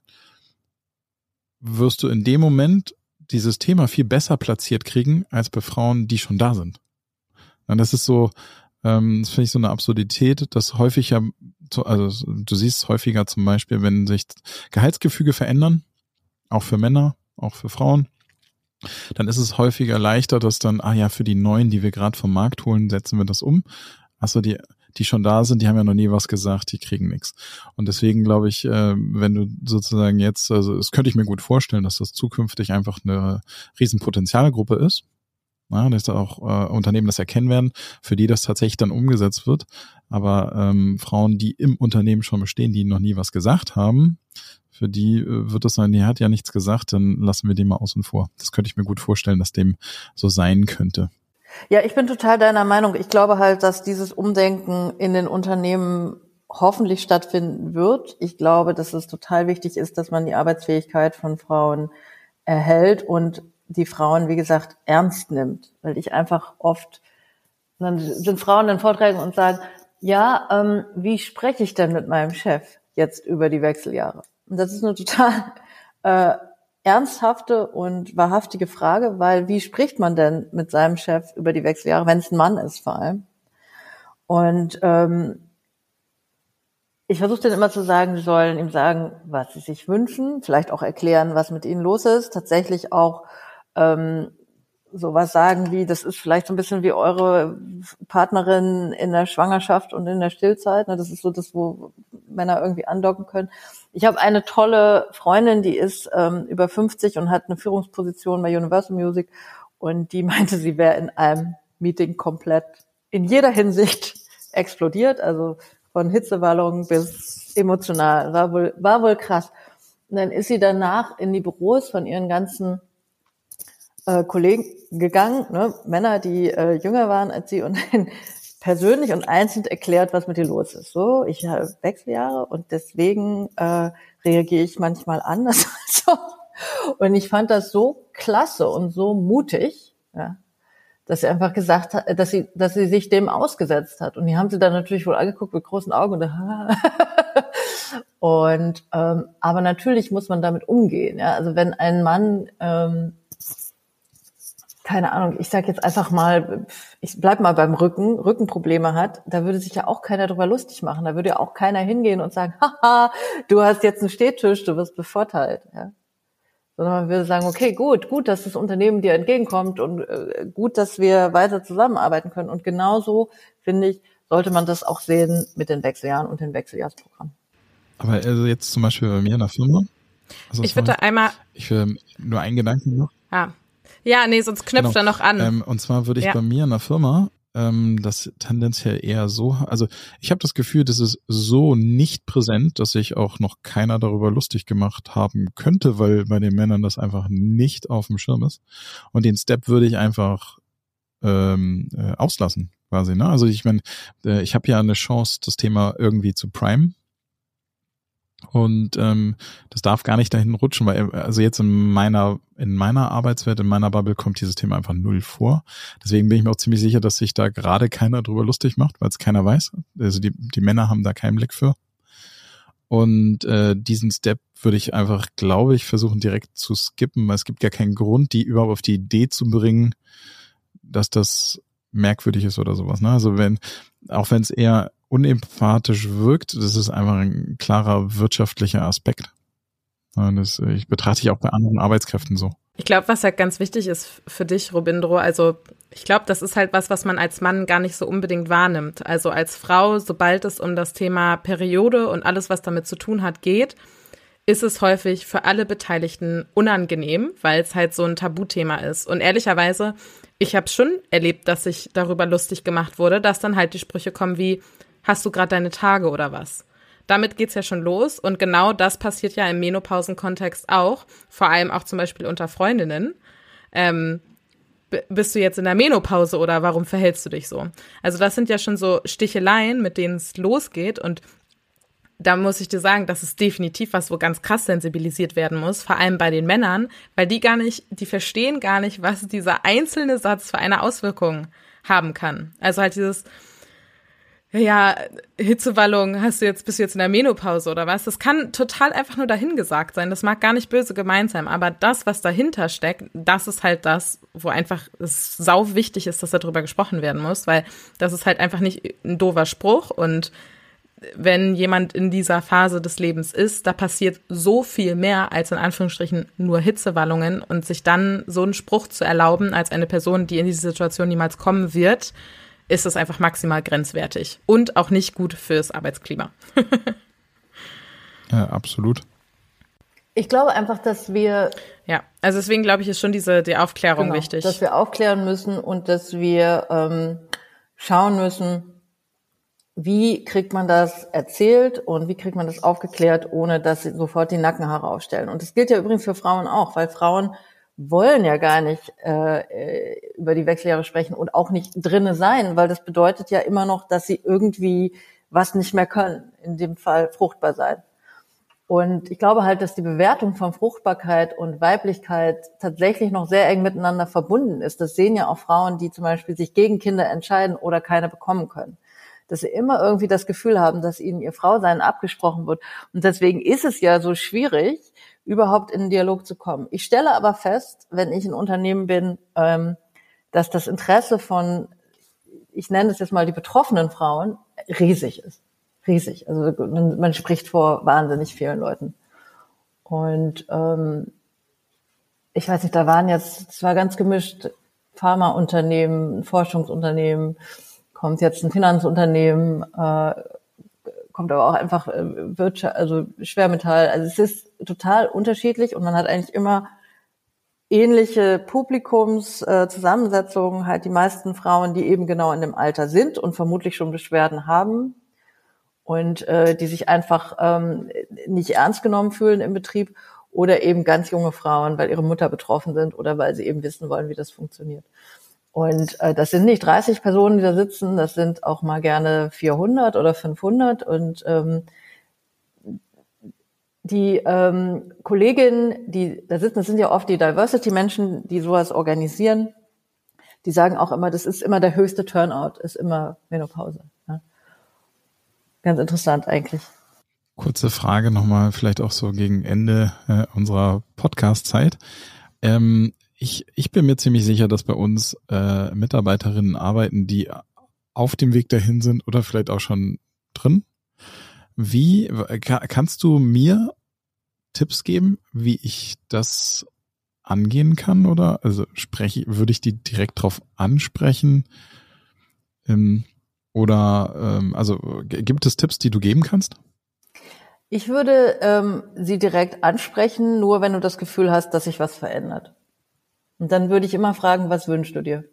wirst du in dem Moment dieses Thema viel besser platziert kriegen als bei Frauen, die schon da sind. Und das ist so, ähm, das finde ich so eine Absurdität, dass häufig ja, also du siehst häufiger zum Beispiel, wenn sich Gehaltsgefüge verändern, auch für Männer, auch für Frauen, dann ist es häufiger leichter, dass dann, ah ja, für die neuen, die wir gerade vom Markt holen, setzen wir das um. Achso, die, die schon da sind, die haben ja noch nie was gesagt, die kriegen nichts. Und deswegen glaube ich, äh, wenn du sozusagen jetzt, also das könnte ich mir gut vorstellen, dass das zukünftig einfach eine Riesenpotenzialgruppe ist, Ja, dass auch äh, Unternehmen das erkennen werden, für die das tatsächlich dann umgesetzt wird. Aber ähm, Frauen, die im Unternehmen schon bestehen, die noch nie was gesagt haben, für die äh, wird das sein, die hat ja nichts gesagt, dann lassen wir die mal außen vor. Das könnte ich mir gut vorstellen, dass dem so sein könnte. Ja, ich bin total deiner Meinung. Ich glaube halt, dass dieses Umdenken in den Unternehmen hoffentlich stattfinden wird. Ich glaube, dass es total wichtig ist, dass man die Arbeitsfähigkeit von Frauen erhält und die Frauen, wie gesagt, ernst nimmt. Weil ich einfach oft, dann sind Frauen in Vorträgen und sagen, ja, ähm, wie spreche ich denn mit meinem Chef jetzt über die Wechseljahre? Und das ist eine total äh, ernsthafte und wahrhaftige Frage, weil wie spricht man denn mit seinem Chef über die Wechseljahre, wenn es ein Mann ist vor allem? Und ähm, ich versuche dann immer zu sagen, sie sollen ihm sagen, was sie sich wünschen, vielleicht auch erklären, was mit ihnen los ist, tatsächlich auch ähm, sowas sagen wie, das ist vielleicht so ein bisschen wie eure Partnerin in der Schwangerschaft und in der Stillzeit. Ne? Das ist so das, wo Männer irgendwie andocken können. Ich habe eine tolle Freundin, die ist ähm, über 50 und hat eine Führungsposition bei Universal Music und die meinte, sie wäre in einem Meeting komplett in jeder Hinsicht explodiert. Also von Hitzewallungen bis emotional. War wohl, war wohl krass. Und dann ist sie danach in die Büros von ihren ganzen äh, Kollegen gegangen, ne, Männer, die äh, jünger waren als sie und persönlich und einzeln erklärt, was mit ihr los ist. So, ich habe Wechseljahre und deswegen äh, reagiere ich manchmal anders. und ich fand das so klasse und so mutig, ja, dass sie einfach gesagt hat, dass sie, dass sie sich dem ausgesetzt hat. Und die haben sie dann natürlich wohl angeguckt mit großen Augen und, und ähm, aber natürlich muss man damit umgehen. Ja? Also wenn ein Mann ähm, keine Ahnung, ich sage jetzt einfach mal, ich bleib mal beim Rücken, Rückenprobleme hat, da würde sich ja auch keiner drüber lustig machen. Da würde ja auch keiner hingehen und sagen, haha, du hast jetzt einen Stehtisch, du wirst bevorteilt. Ja? sondern man würde sagen, okay, gut, gut, dass das Unternehmen dir entgegenkommt und äh, gut, dass wir weiter zusammenarbeiten können. Und genauso, finde ich, sollte man das auch sehen mit den Wechseljahren und den Wechseljahrsprogrammen. Aber also jetzt zum Beispiel bei mir in der Firma. Also ich würde einmal. Ich will nur einen Gedanken noch. Ah. Ja, nee, sonst knüpft genau. er noch an. Ähm, und zwar würde ich ja. bei mir in der Firma ähm, das tendenziell eher so, also ich habe das Gefühl, das ist so nicht präsent, dass sich auch noch keiner darüber lustig gemacht haben könnte, weil bei den Männern das einfach nicht auf dem Schirm ist. Und den Step würde ich einfach ähm, äh, auslassen, quasi. Ne? Also ich meine, äh, ich habe ja eine Chance, das Thema irgendwie zu prime und ähm, das darf gar nicht dahin rutschen, weil also jetzt in meiner in meiner Arbeitswelt, in meiner Bubble kommt dieses Thema einfach null vor. Deswegen bin ich mir auch ziemlich sicher, dass sich da gerade keiner drüber lustig macht, weil es keiner weiß. Also die, die Männer haben da keinen Blick für. Und äh, diesen Step würde ich einfach, glaube ich, versuchen direkt zu skippen, weil es gibt gar keinen Grund, die überhaupt auf die Idee zu bringen, dass das merkwürdig ist oder sowas. Ne? Also wenn, auch wenn es eher unempathisch wirkt, das ist einfach ein klarer wirtschaftlicher Aspekt. Das, ich betrachte ich auch bei anderen Arbeitskräften so. Ich glaube, was halt ganz wichtig ist für dich, Robindro, also ich glaube, das ist halt was, was man als Mann gar nicht so unbedingt wahrnimmt. Also als Frau, sobald es um das Thema Periode und alles, was damit zu tun hat, geht, ist es häufig für alle Beteiligten unangenehm, weil es halt so ein Tabuthema ist. Und ehrlicherweise, ich habe schon erlebt, dass sich darüber lustig gemacht wurde, dass dann halt die Sprüche kommen wie, hast du gerade deine Tage oder was? Damit geht's ja schon los und genau das passiert ja im Menopausenkontext auch, vor allem auch zum Beispiel unter Freundinnen. Ähm, bist du jetzt in der Menopause oder warum verhältst du dich so? Also das sind ja schon so Sticheleien, mit denen es losgeht und da muss ich dir sagen, das ist definitiv was, wo ganz krass sensibilisiert werden muss, vor allem bei den Männern, weil die gar nicht, die verstehen gar nicht, was dieser einzelne Satz für eine Auswirkung haben kann. Also halt dieses, ja, Hitzewallung, hast du jetzt, bist du jetzt in der Menopause oder was? Das kann total einfach nur dahingesagt sein. Das mag gar nicht böse gemeint sein, aber das, was dahinter steckt, das ist halt das, wo einfach es sau wichtig ist, dass darüber gesprochen werden muss, weil das ist halt einfach nicht ein doofer Spruch und wenn jemand in dieser Phase des Lebens ist, da passiert so viel mehr als in Anführungsstrichen nur Hitzewallungen und sich dann so einen Spruch zu erlauben als eine Person, die in diese Situation niemals kommen wird, ist es einfach maximal grenzwertig und auch nicht gut fürs Arbeitsklima. ja, absolut. Ich glaube einfach, dass wir. Ja, also deswegen glaube ich, ist schon diese die Aufklärung genau, wichtig. Dass wir aufklären müssen und dass wir ähm, schauen müssen, wie kriegt man das erzählt und wie kriegt man das aufgeklärt, ohne dass sie sofort die Nackenhaare aufstellen. Und das gilt ja übrigens für Frauen auch, weil Frauen wollen ja gar nicht äh, äh über die Wechseljahre sprechen und auch nicht drinne sein, weil das bedeutet ja immer noch, dass sie irgendwie was nicht mehr können, in dem Fall fruchtbar sein. Und ich glaube halt, dass die Bewertung von Fruchtbarkeit und Weiblichkeit tatsächlich noch sehr eng miteinander verbunden ist. Das sehen ja auch Frauen, die zum Beispiel sich gegen Kinder entscheiden oder keine bekommen können. Dass sie immer irgendwie das Gefühl haben, dass ihnen ihr Frausein abgesprochen wird. Und deswegen ist es ja so schwierig, überhaupt in den Dialog zu kommen. Ich stelle aber fest, wenn ich ein Unternehmen bin, ähm, dass das Interesse von, ich nenne es jetzt mal die betroffenen Frauen, riesig ist riesig. Also man, spricht vor wahnsinnig vielen Leuten. Und ähm, ich weiß nicht, da waren jetzt, es war ganz gemischt, Pharmaunternehmen, Forschungsunternehmen, kommt jetzt ein Finanzunternehmen, äh, kommt aber auch einfach äh, Wirtschaft, also Schwermetall. Also es ist total unterschiedlich und man hat eigentlich immer ähnliche Publikumszusammensetzungen, äh, halt die meisten Frauen, die eben genau in dem Alter sind und vermutlich schon Beschwerden haben, und äh, die sich einfach ähm, nicht ernst genommen fühlen im Betrieb oder eben ganz junge Frauen, weil ihre Mutter betroffen sind oder weil sie eben wissen wollen, wie das funktioniert. Und äh, das sind nicht 30 Personen, die da sitzen, das sind auch mal gerne 400 oder 500 und ähm, die ähm, Kolleginnen, die da sitzen, das sind ja oft die Diversity-Menschen, die sowas organisieren, die sagen auch immer, das ist immer der höchste Turnout, ist immer Menopause ganz interessant eigentlich. Kurze Frage nochmal, vielleicht auch so gegen Ende äh, unserer Podcast-Zeit. Ähm, ich, ich bin mir ziemlich sicher, dass bei uns äh, Mitarbeiterinnen arbeiten, die auf dem Weg dahin sind oder vielleicht auch schon drin. Wie kannst du mir Tipps geben, wie ich das angehen kann? Oder also spreche, würde ich die direkt drauf ansprechen? Ähm, oder ähm, also gibt es Tipps, die du geben kannst? Ich würde ähm, sie direkt ansprechen, nur wenn du das Gefühl hast, dass sich was verändert. Und dann würde ich immer fragen, was wünschst du dir?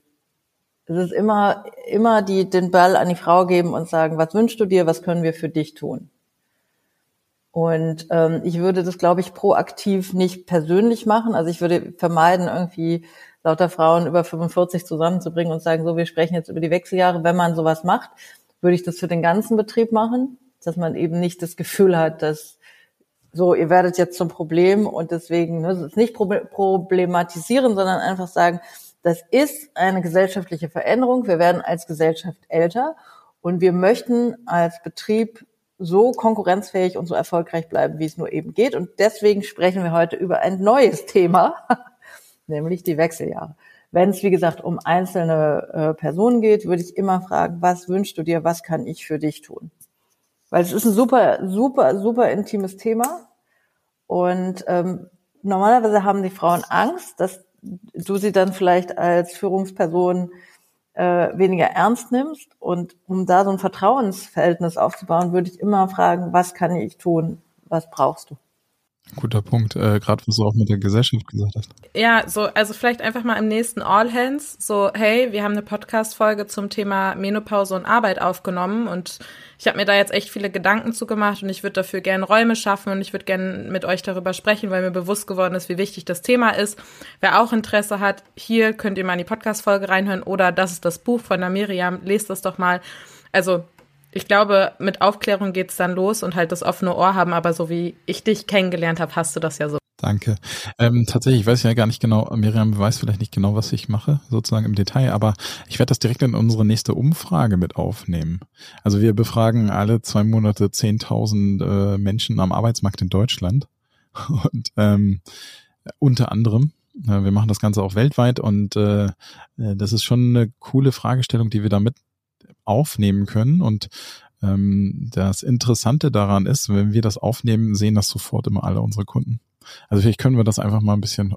Es ist immer, immer die, den Ball an die Frau geben und sagen, was wünschst du dir, was können wir für dich tun? Und ähm, ich würde das, glaube ich, proaktiv nicht persönlich machen. Also ich würde vermeiden, irgendwie lauter Frauen über 45 zusammenzubringen und sagen, so, wir sprechen jetzt über die Wechseljahre. Wenn man sowas macht, würde ich das für den ganzen Betrieb machen, dass man eben nicht das Gefühl hat, dass so, ihr werdet jetzt zum Problem und deswegen ne, es nicht problematisieren, sondern einfach sagen, das ist eine gesellschaftliche Veränderung. Wir werden als Gesellschaft älter und wir möchten als Betrieb so konkurrenzfähig und so erfolgreich bleiben, wie es nur eben geht. Und deswegen sprechen wir heute über ein neues Thema, nämlich die Wechseljahre. Wenn es, wie gesagt, um einzelne äh, Personen geht, würde ich immer fragen, was wünschst du dir, was kann ich für dich tun? Weil es ist ein super, super, super intimes Thema. Und ähm, normalerweise haben die Frauen Angst, dass du sie dann vielleicht als Führungsperson äh, weniger ernst nimmst. Und um da so ein Vertrauensverhältnis aufzubauen, würde ich immer fragen, was kann ich tun, was brauchst du? Guter Punkt, äh, gerade was du auch mit der Gesellschaft gesagt hast. Ja, so, also vielleicht einfach mal im nächsten All Hands, so, hey, wir haben eine Podcast-Folge zum Thema Menopause und Arbeit aufgenommen und ich habe mir da jetzt echt viele Gedanken zugemacht und ich würde dafür gerne Räume schaffen und ich würde gerne mit euch darüber sprechen, weil mir bewusst geworden ist, wie wichtig das Thema ist. Wer auch Interesse hat, hier könnt ihr mal in die Podcast-Folge reinhören oder das ist das Buch von der Miriam, lest das doch mal. Also ich glaube, mit Aufklärung geht's dann los und halt das offene Ohr haben, aber so wie ich dich kennengelernt habe, hast du das ja so. Danke. Ähm, tatsächlich, ich weiß ja gar nicht genau, Miriam weiß vielleicht nicht genau, was ich mache, sozusagen im Detail, aber ich werde das direkt in unsere nächste Umfrage mit aufnehmen. Also wir befragen alle zwei Monate 10.000 äh, Menschen am Arbeitsmarkt in Deutschland und ähm, unter anderem äh, wir machen das Ganze auch weltweit und äh, äh, das ist schon eine coole Fragestellung, die wir da mit aufnehmen können. Und ähm, das Interessante daran ist, wenn wir das aufnehmen, sehen das sofort immer alle unsere Kunden. Also vielleicht können wir das einfach mal ein bisschen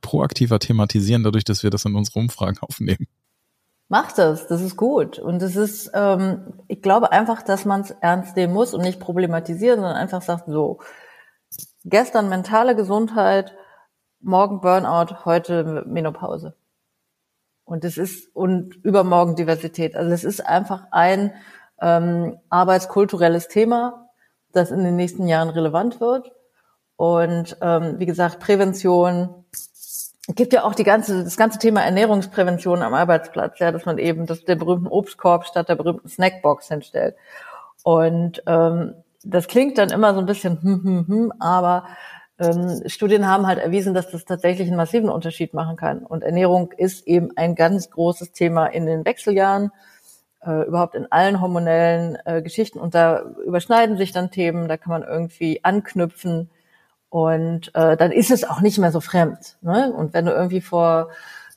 proaktiver thematisieren, dadurch, dass wir das in unsere Umfragen aufnehmen. Macht das, das ist gut. Und es ist, ähm, ich glaube einfach, dass man es ernst nehmen muss und nicht problematisieren, sondern einfach sagt, so, gestern mentale Gesundheit, morgen Burnout, heute Menopause. Und es ist und übermorgen Diversität. Also es ist einfach ein ähm, arbeitskulturelles Thema, das in den nächsten Jahren relevant wird. Und ähm, wie gesagt, Prävention, es gibt ja auch die ganze, das ganze Thema Ernährungsprävention am Arbeitsplatz, ja, dass man eben das, den berühmten Obstkorb statt der berühmten Snackbox hinstellt. Und ähm, das klingt dann immer so ein bisschen hm, hm, hm, aber ähm, Studien haben halt erwiesen, dass das tatsächlich einen massiven Unterschied machen kann. Und Ernährung ist eben ein ganz großes Thema in den Wechseljahren, äh, überhaupt in allen hormonellen äh, Geschichten. Und da überschneiden sich dann Themen, da kann man irgendwie anknüpfen. Und äh, dann ist es auch nicht mehr so fremd. Ne? Und wenn du irgendwie vor,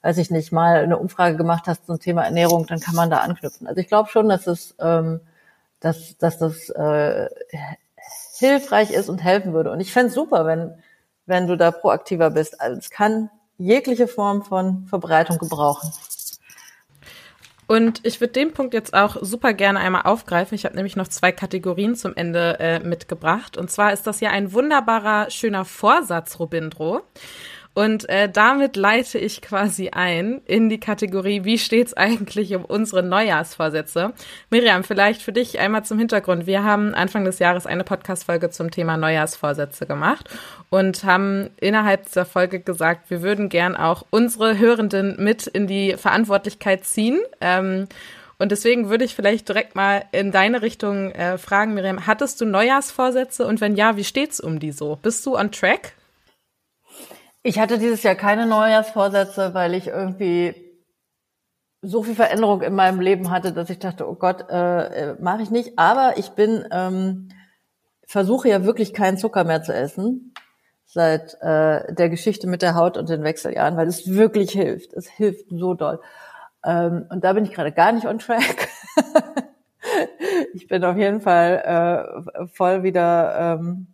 weiß ich nicht, mal eine Umfrage gemacht hast zum Thema Ernährung, dann kann man da anknüpfen. Also ich glaube schon, dass es, ähm, dass, dass das äh, hilfreich ist und helfen würde. Und ich fände super, wenn, wenn du da proaktiver bist. Also es kann jegliche Form von Verbreitung gebrauchen. Und ich würde den Punkt jetzt auch super gerne einmal aufgreifen. Ich habe nämlich noch zwei Kategorien zum Ende äh, mitgebracht. Und zwar ist das ja ein wunderbarer, schöner Vorsatz, Robindro. Und äh, damit leite ich quasi ein in die Kategorie, wie steht's eigentlich um unsere Neujahrsvorsätze? Miriam, vielleicht für dich einmal zum Hintergrund. Wir haben Anfang des Jahres eine Podcast-Folge zum Thema Neujahrsvorsätze gemacht und haben innerhalb dieser Folge gesagt, wir würden gern auch unsere Hörenden mit in die Verantwortlichkeit ziehen. Ähm, und deswegen würde ich vielleicht direkt mal in deine Richtung äh, fragen, Miriam, hattest du Neujahrsvorsätze und wenn ja, wie steht's um die so? Bist du on track? Ich hatte dieses Jahr keine Neujahrsvorsätze, weil ich irgendwie so viel Veränderung in meinem Leben hatte, dass ich dachte, oh Gott, äh, äh mache ich nicht. Aber ich bin ähm, versuche ja wirklich keinen Zucker mehr zu essen seit äh, der Geschichte mit der Haut und den Wechseljahren, weil es wirklich hilft. Es hilft so doll. Ähm, und da bin ich gerade gar nicht on track. ich bin auf jeden Fall äh, voll wieder ähm,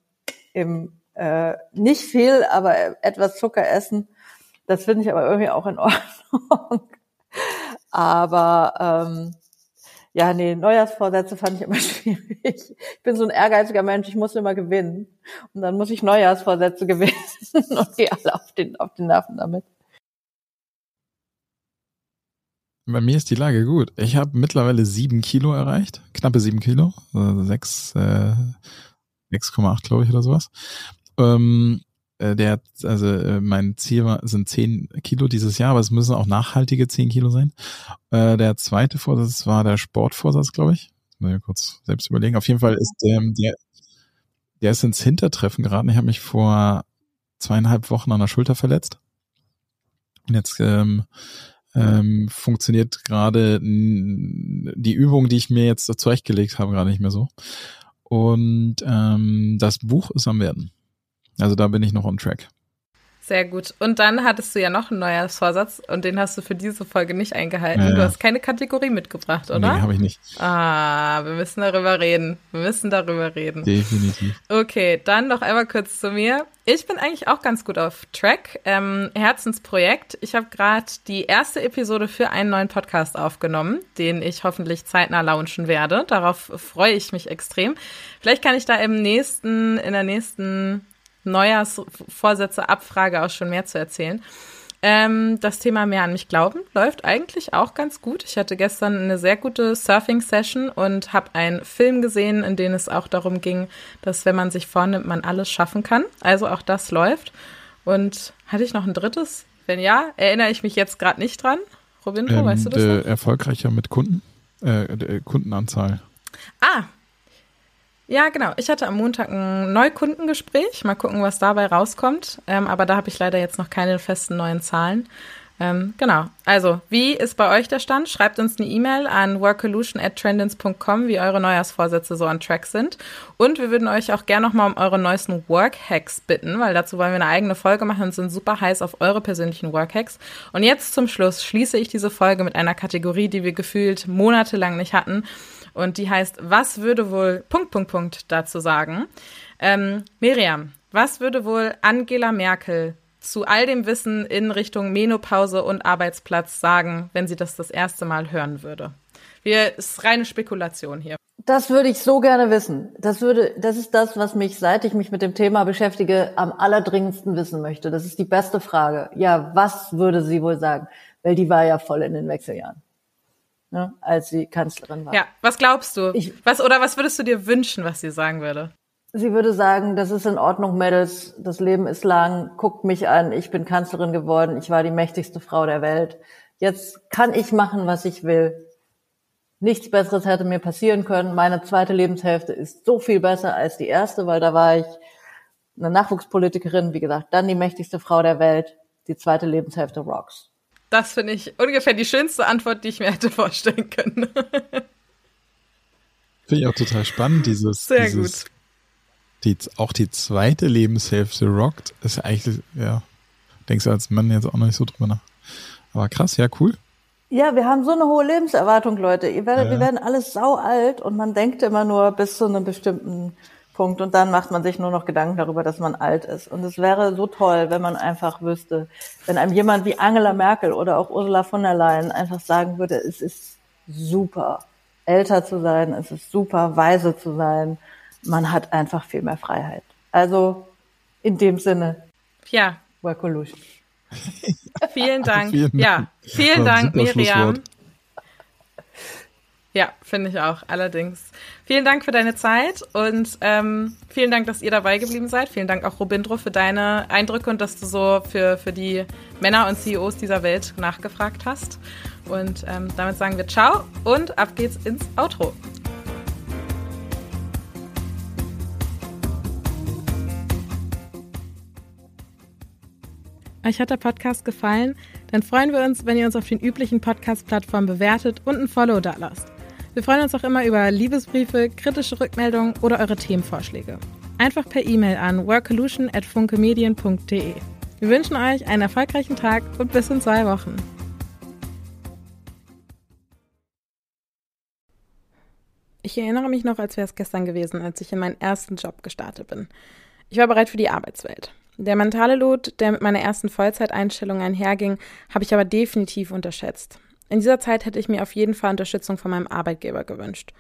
im äh, nicht viel, aber etwas Zucker essen. Das finde ich aber irgendwie auch in Ordnung. aber ähm, ja, nee, Neujahrsvorsätze fand ich immer schwierig. Ich bin so ein ehrgeiziger Mensch, ich muss immer gewinnen. Und dann muss ich Neujahrsvorsätze gewinnen und gehe alle auf den, auf den Nerven damit. Bei mir ist die Lage gut. Ich habe mittlerweile sieben Kilo erreicht, knappe sieben Kilo, also sechs, äh, 6,8 glaube ich oder sowas. Ähm, äh, der, also äh, mein Ziel war, sind 10 Kilo dieses Jahr, aber es müssen auch nachhaltige 10 Kilo sein. Äh, der zweite Vorsatz war der Sportvorsatz, glaube ich. Mal kurz selbst überlegen. Auf jeden Fall ist der, der, der ist ins Hintertreffen geraten. Ich habe mich vor zweieinhalb Wochen an der Schulter verletzt. Und jetzt ähm, ähm, funktioniert gerade die Übung, die ich mir jetzt zurechtgelegt habe, gerade nicht mehr so. Und ähm, das Buch ist am werden. Also da bin ich noch on track. Sehr gut. Und dann hattest du ja noch einen Neujahrsvorsatz und den hast du für diese Folge nicht eingehalten. Ja, ja. Du hast keine Kategorie mitgebracht, oder? Nee, habe ich nicht. Ah, wir müssen darüber reden. Wir müssen darüber reden. Definitiv. Okay, dann noch einmal kurz zu mir. Ich bin eigentlich auch ganz gut auf Track. Ähm, Herzensprojekt. Ich habe gerade die erste Episode für einen neuen Podcast aufgenommen, den ich hoffentlich zeitnah launchen werde. Darauf freue ich mich extrem. Vielleicht kann ich da im nächsten, in der nächsten Neujahrsvorsätze Abfrage auch schon mehr zu erzählen. Ähm, das Thema mehr an mich glauben läuft eigentlich auch ganz gut. Ich hatte gestern eine sehr gute Surfing-Session und habe einen Film gesehen, in dem es auch darum ging, dass wenn man sich vornimmt, man alles schaffen kann. Also auch das läuft. Und hatte ich noch ein drittes? Wenn ja, erinnere ich mich jetzt gerade nicht dran. Robin, ähm, weißt du das? Noch? Erfolgreicher mit Kunden, äh, Kundenanzahl. Ah, ja, genau. Ich hatte am Montag ein Neukundengespräch. Mal gucken, was dabei rauskommt. Ähm, aber da habe ich leider jetzt noch keine festen neuen Zahlen. Ähm, genau. Also, wie ist bei euch der Stand? Schreibt uns eine E-Mail an workolution@trendins.com, wie eure Neujahrsvorsätze so on track sind. Und wir würden euch auch gerne nochmal um eure neuesten Workhacks bitten, weil dazu wollen wir eine eigene Folge machen und sind super heiß auf eure persönlichen Workhacks. Und jetzt zum Schluss schließe ich diese Folge mit einer Kategorie, die wir gefühlt monatelang nicht hatten. Und die heißt, was würde wohl Punkt, Punkt, Punkt dazu sagen? Ähm, Miriam, was würde wohl Angela Merkel zu all dem Wissen in Richtung Menopause und Arbeitsplatz sagen, wenn sie das das erste Mal hören würde? Wir, ist reine Spekulation hier. Das würde ich so gerne wissen. Das würde, das ist das, was mich, seit ich mich mit dem Thema beschäftige, am allerdringendsten wissen möchte. Das ist die beste Frage. Ja, was würde sie wohl sagen? Weil die war ja voll in den Wechseljahren. Ne, als sie Kanzlerin war. Ja, was glaubst du? Ich, was, oder was würdest du dir wünschen, was sie sagen würde? Sie würde sagen, das ist in Ordnung, Mädels, das Leben ist lang, guckt mich an, ich bin Kanzlerin geworden, ich war die mächtigste Frau der Welt. Jetzt kann ich machen, was ich will. Nichts Besseres hätte mir passieren können. Meine zweite Lebenshälfte ist so viel besser als die erste, weil da war ich eine Nachwuchspolitikerin, wie gesagt, dann die mächtigste Frau der Welt. Die zweite Lebenshälfte rocks. Das finde ich ungefähr die schönste Antwort, die ich mir hätte vorstellen können. Finde ich auch total spannend, dieses, Sehr dieses gut. Die, auch die zweite Lebenshälfte rockt, ist eigentlich, ja, denkst du als Mann jetzt auch noch nicht so drüber nach. Aber krass, ja, cool. Ja, wir haben so eine hohe Lebenserwartung, Leute. Ihr werdet, ja. Wir werden alles sau alt und man denkt immer nur bis zu einem bestimmten Punkt. Und dann macht man sich nur noch Gedanken darüber, dass man alt ist. Und es wäre so toll, wenn man einfach wüsste, wenn einem jemand wie Angela Merkel oder auch Ursula von der Leyen einfach sagen würde, es ist super, älter zu sein, es ist super, weise zu sein. Man hat einfach viel mehr Freiheit. Also in dem Sinne. Ja. Welcome. Vielen Dank. vielen Dank. Ja, vielen Dank, Miriam. Ja, finde ich auch, allerdings. Vielen Dank für deine Zeit und ähm, vielen Dank, dass ihr dabei geblieben seid. Vielen Dank auch, Robindro, für deine Eindrücke und dass du so für, für die Männer und CEOs dieser Welt nachgefragt hast. Und ähm, damit sagen wir Ciao und ab geht's ins Outro. Euch hat der Podcast gefallen? Dann freuen wir uns, wenn ihr uns auf den üblichen Podcast-Plattformen bewertet und ein Follow da lasst. Wir freuen uns auch immer über Liebesbriefe, kritische Rückmeldungen oder eure Themenvorschläge. Einfach per E-Mail an workolution.funkemedien.de. Wir wünschen euch einen erfolgreichen Tag und bis in zwei Wochen. Ich erinnere mich noch, als wäre es gestern gewesen, als ich in meinen ersten Job gestartet bin. Ich war bereit für die Arbeitswelt. Der mentale Load, der mit meiner ersten Vollzeiteinstellung einherging, habe ich aber definitiv unterschätzt. In dieser Zeit hätte ich mir auf jeden Fall Unterstützung von meinem Arbeitgeber gewünscht.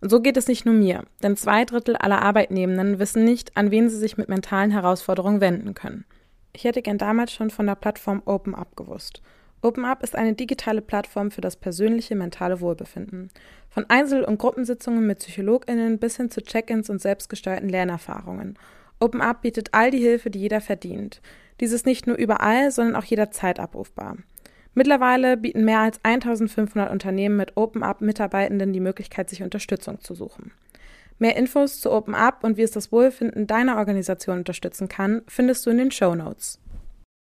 Und so geht es nicht nur mir, denn zwei Drittel aller Arbeitnehmenden wissen nicht, an wen sie sich mit mentalen Herausforderungen wenden können. Ich hätte gern damals schon von der Plattform OpenUp gewusst. OpenUp ist eine digitale Plattform für das persönliche mentale Wohlbefinden. Von Einzel- und Gruppensitzungen mit PsychologInnen bis hin zu Check-ins und selbstgesteuerten Lernerfahrungen. OpenUp bietet all die Hilfe, die jeder verdient. Dies ist nicht nur überall, sondern auch jederzeit abrufbar. Mittlerweile bieten mehr als 1500 Unternehmen mit OpenUp Mitarbeitenden die Möglichkeit, sich Unterstützung zu suchen. Mehr Infos zu OpenUp und wie es das Wohlfinden deiner Organisation unterstützen kann, findest du in den Show Notes.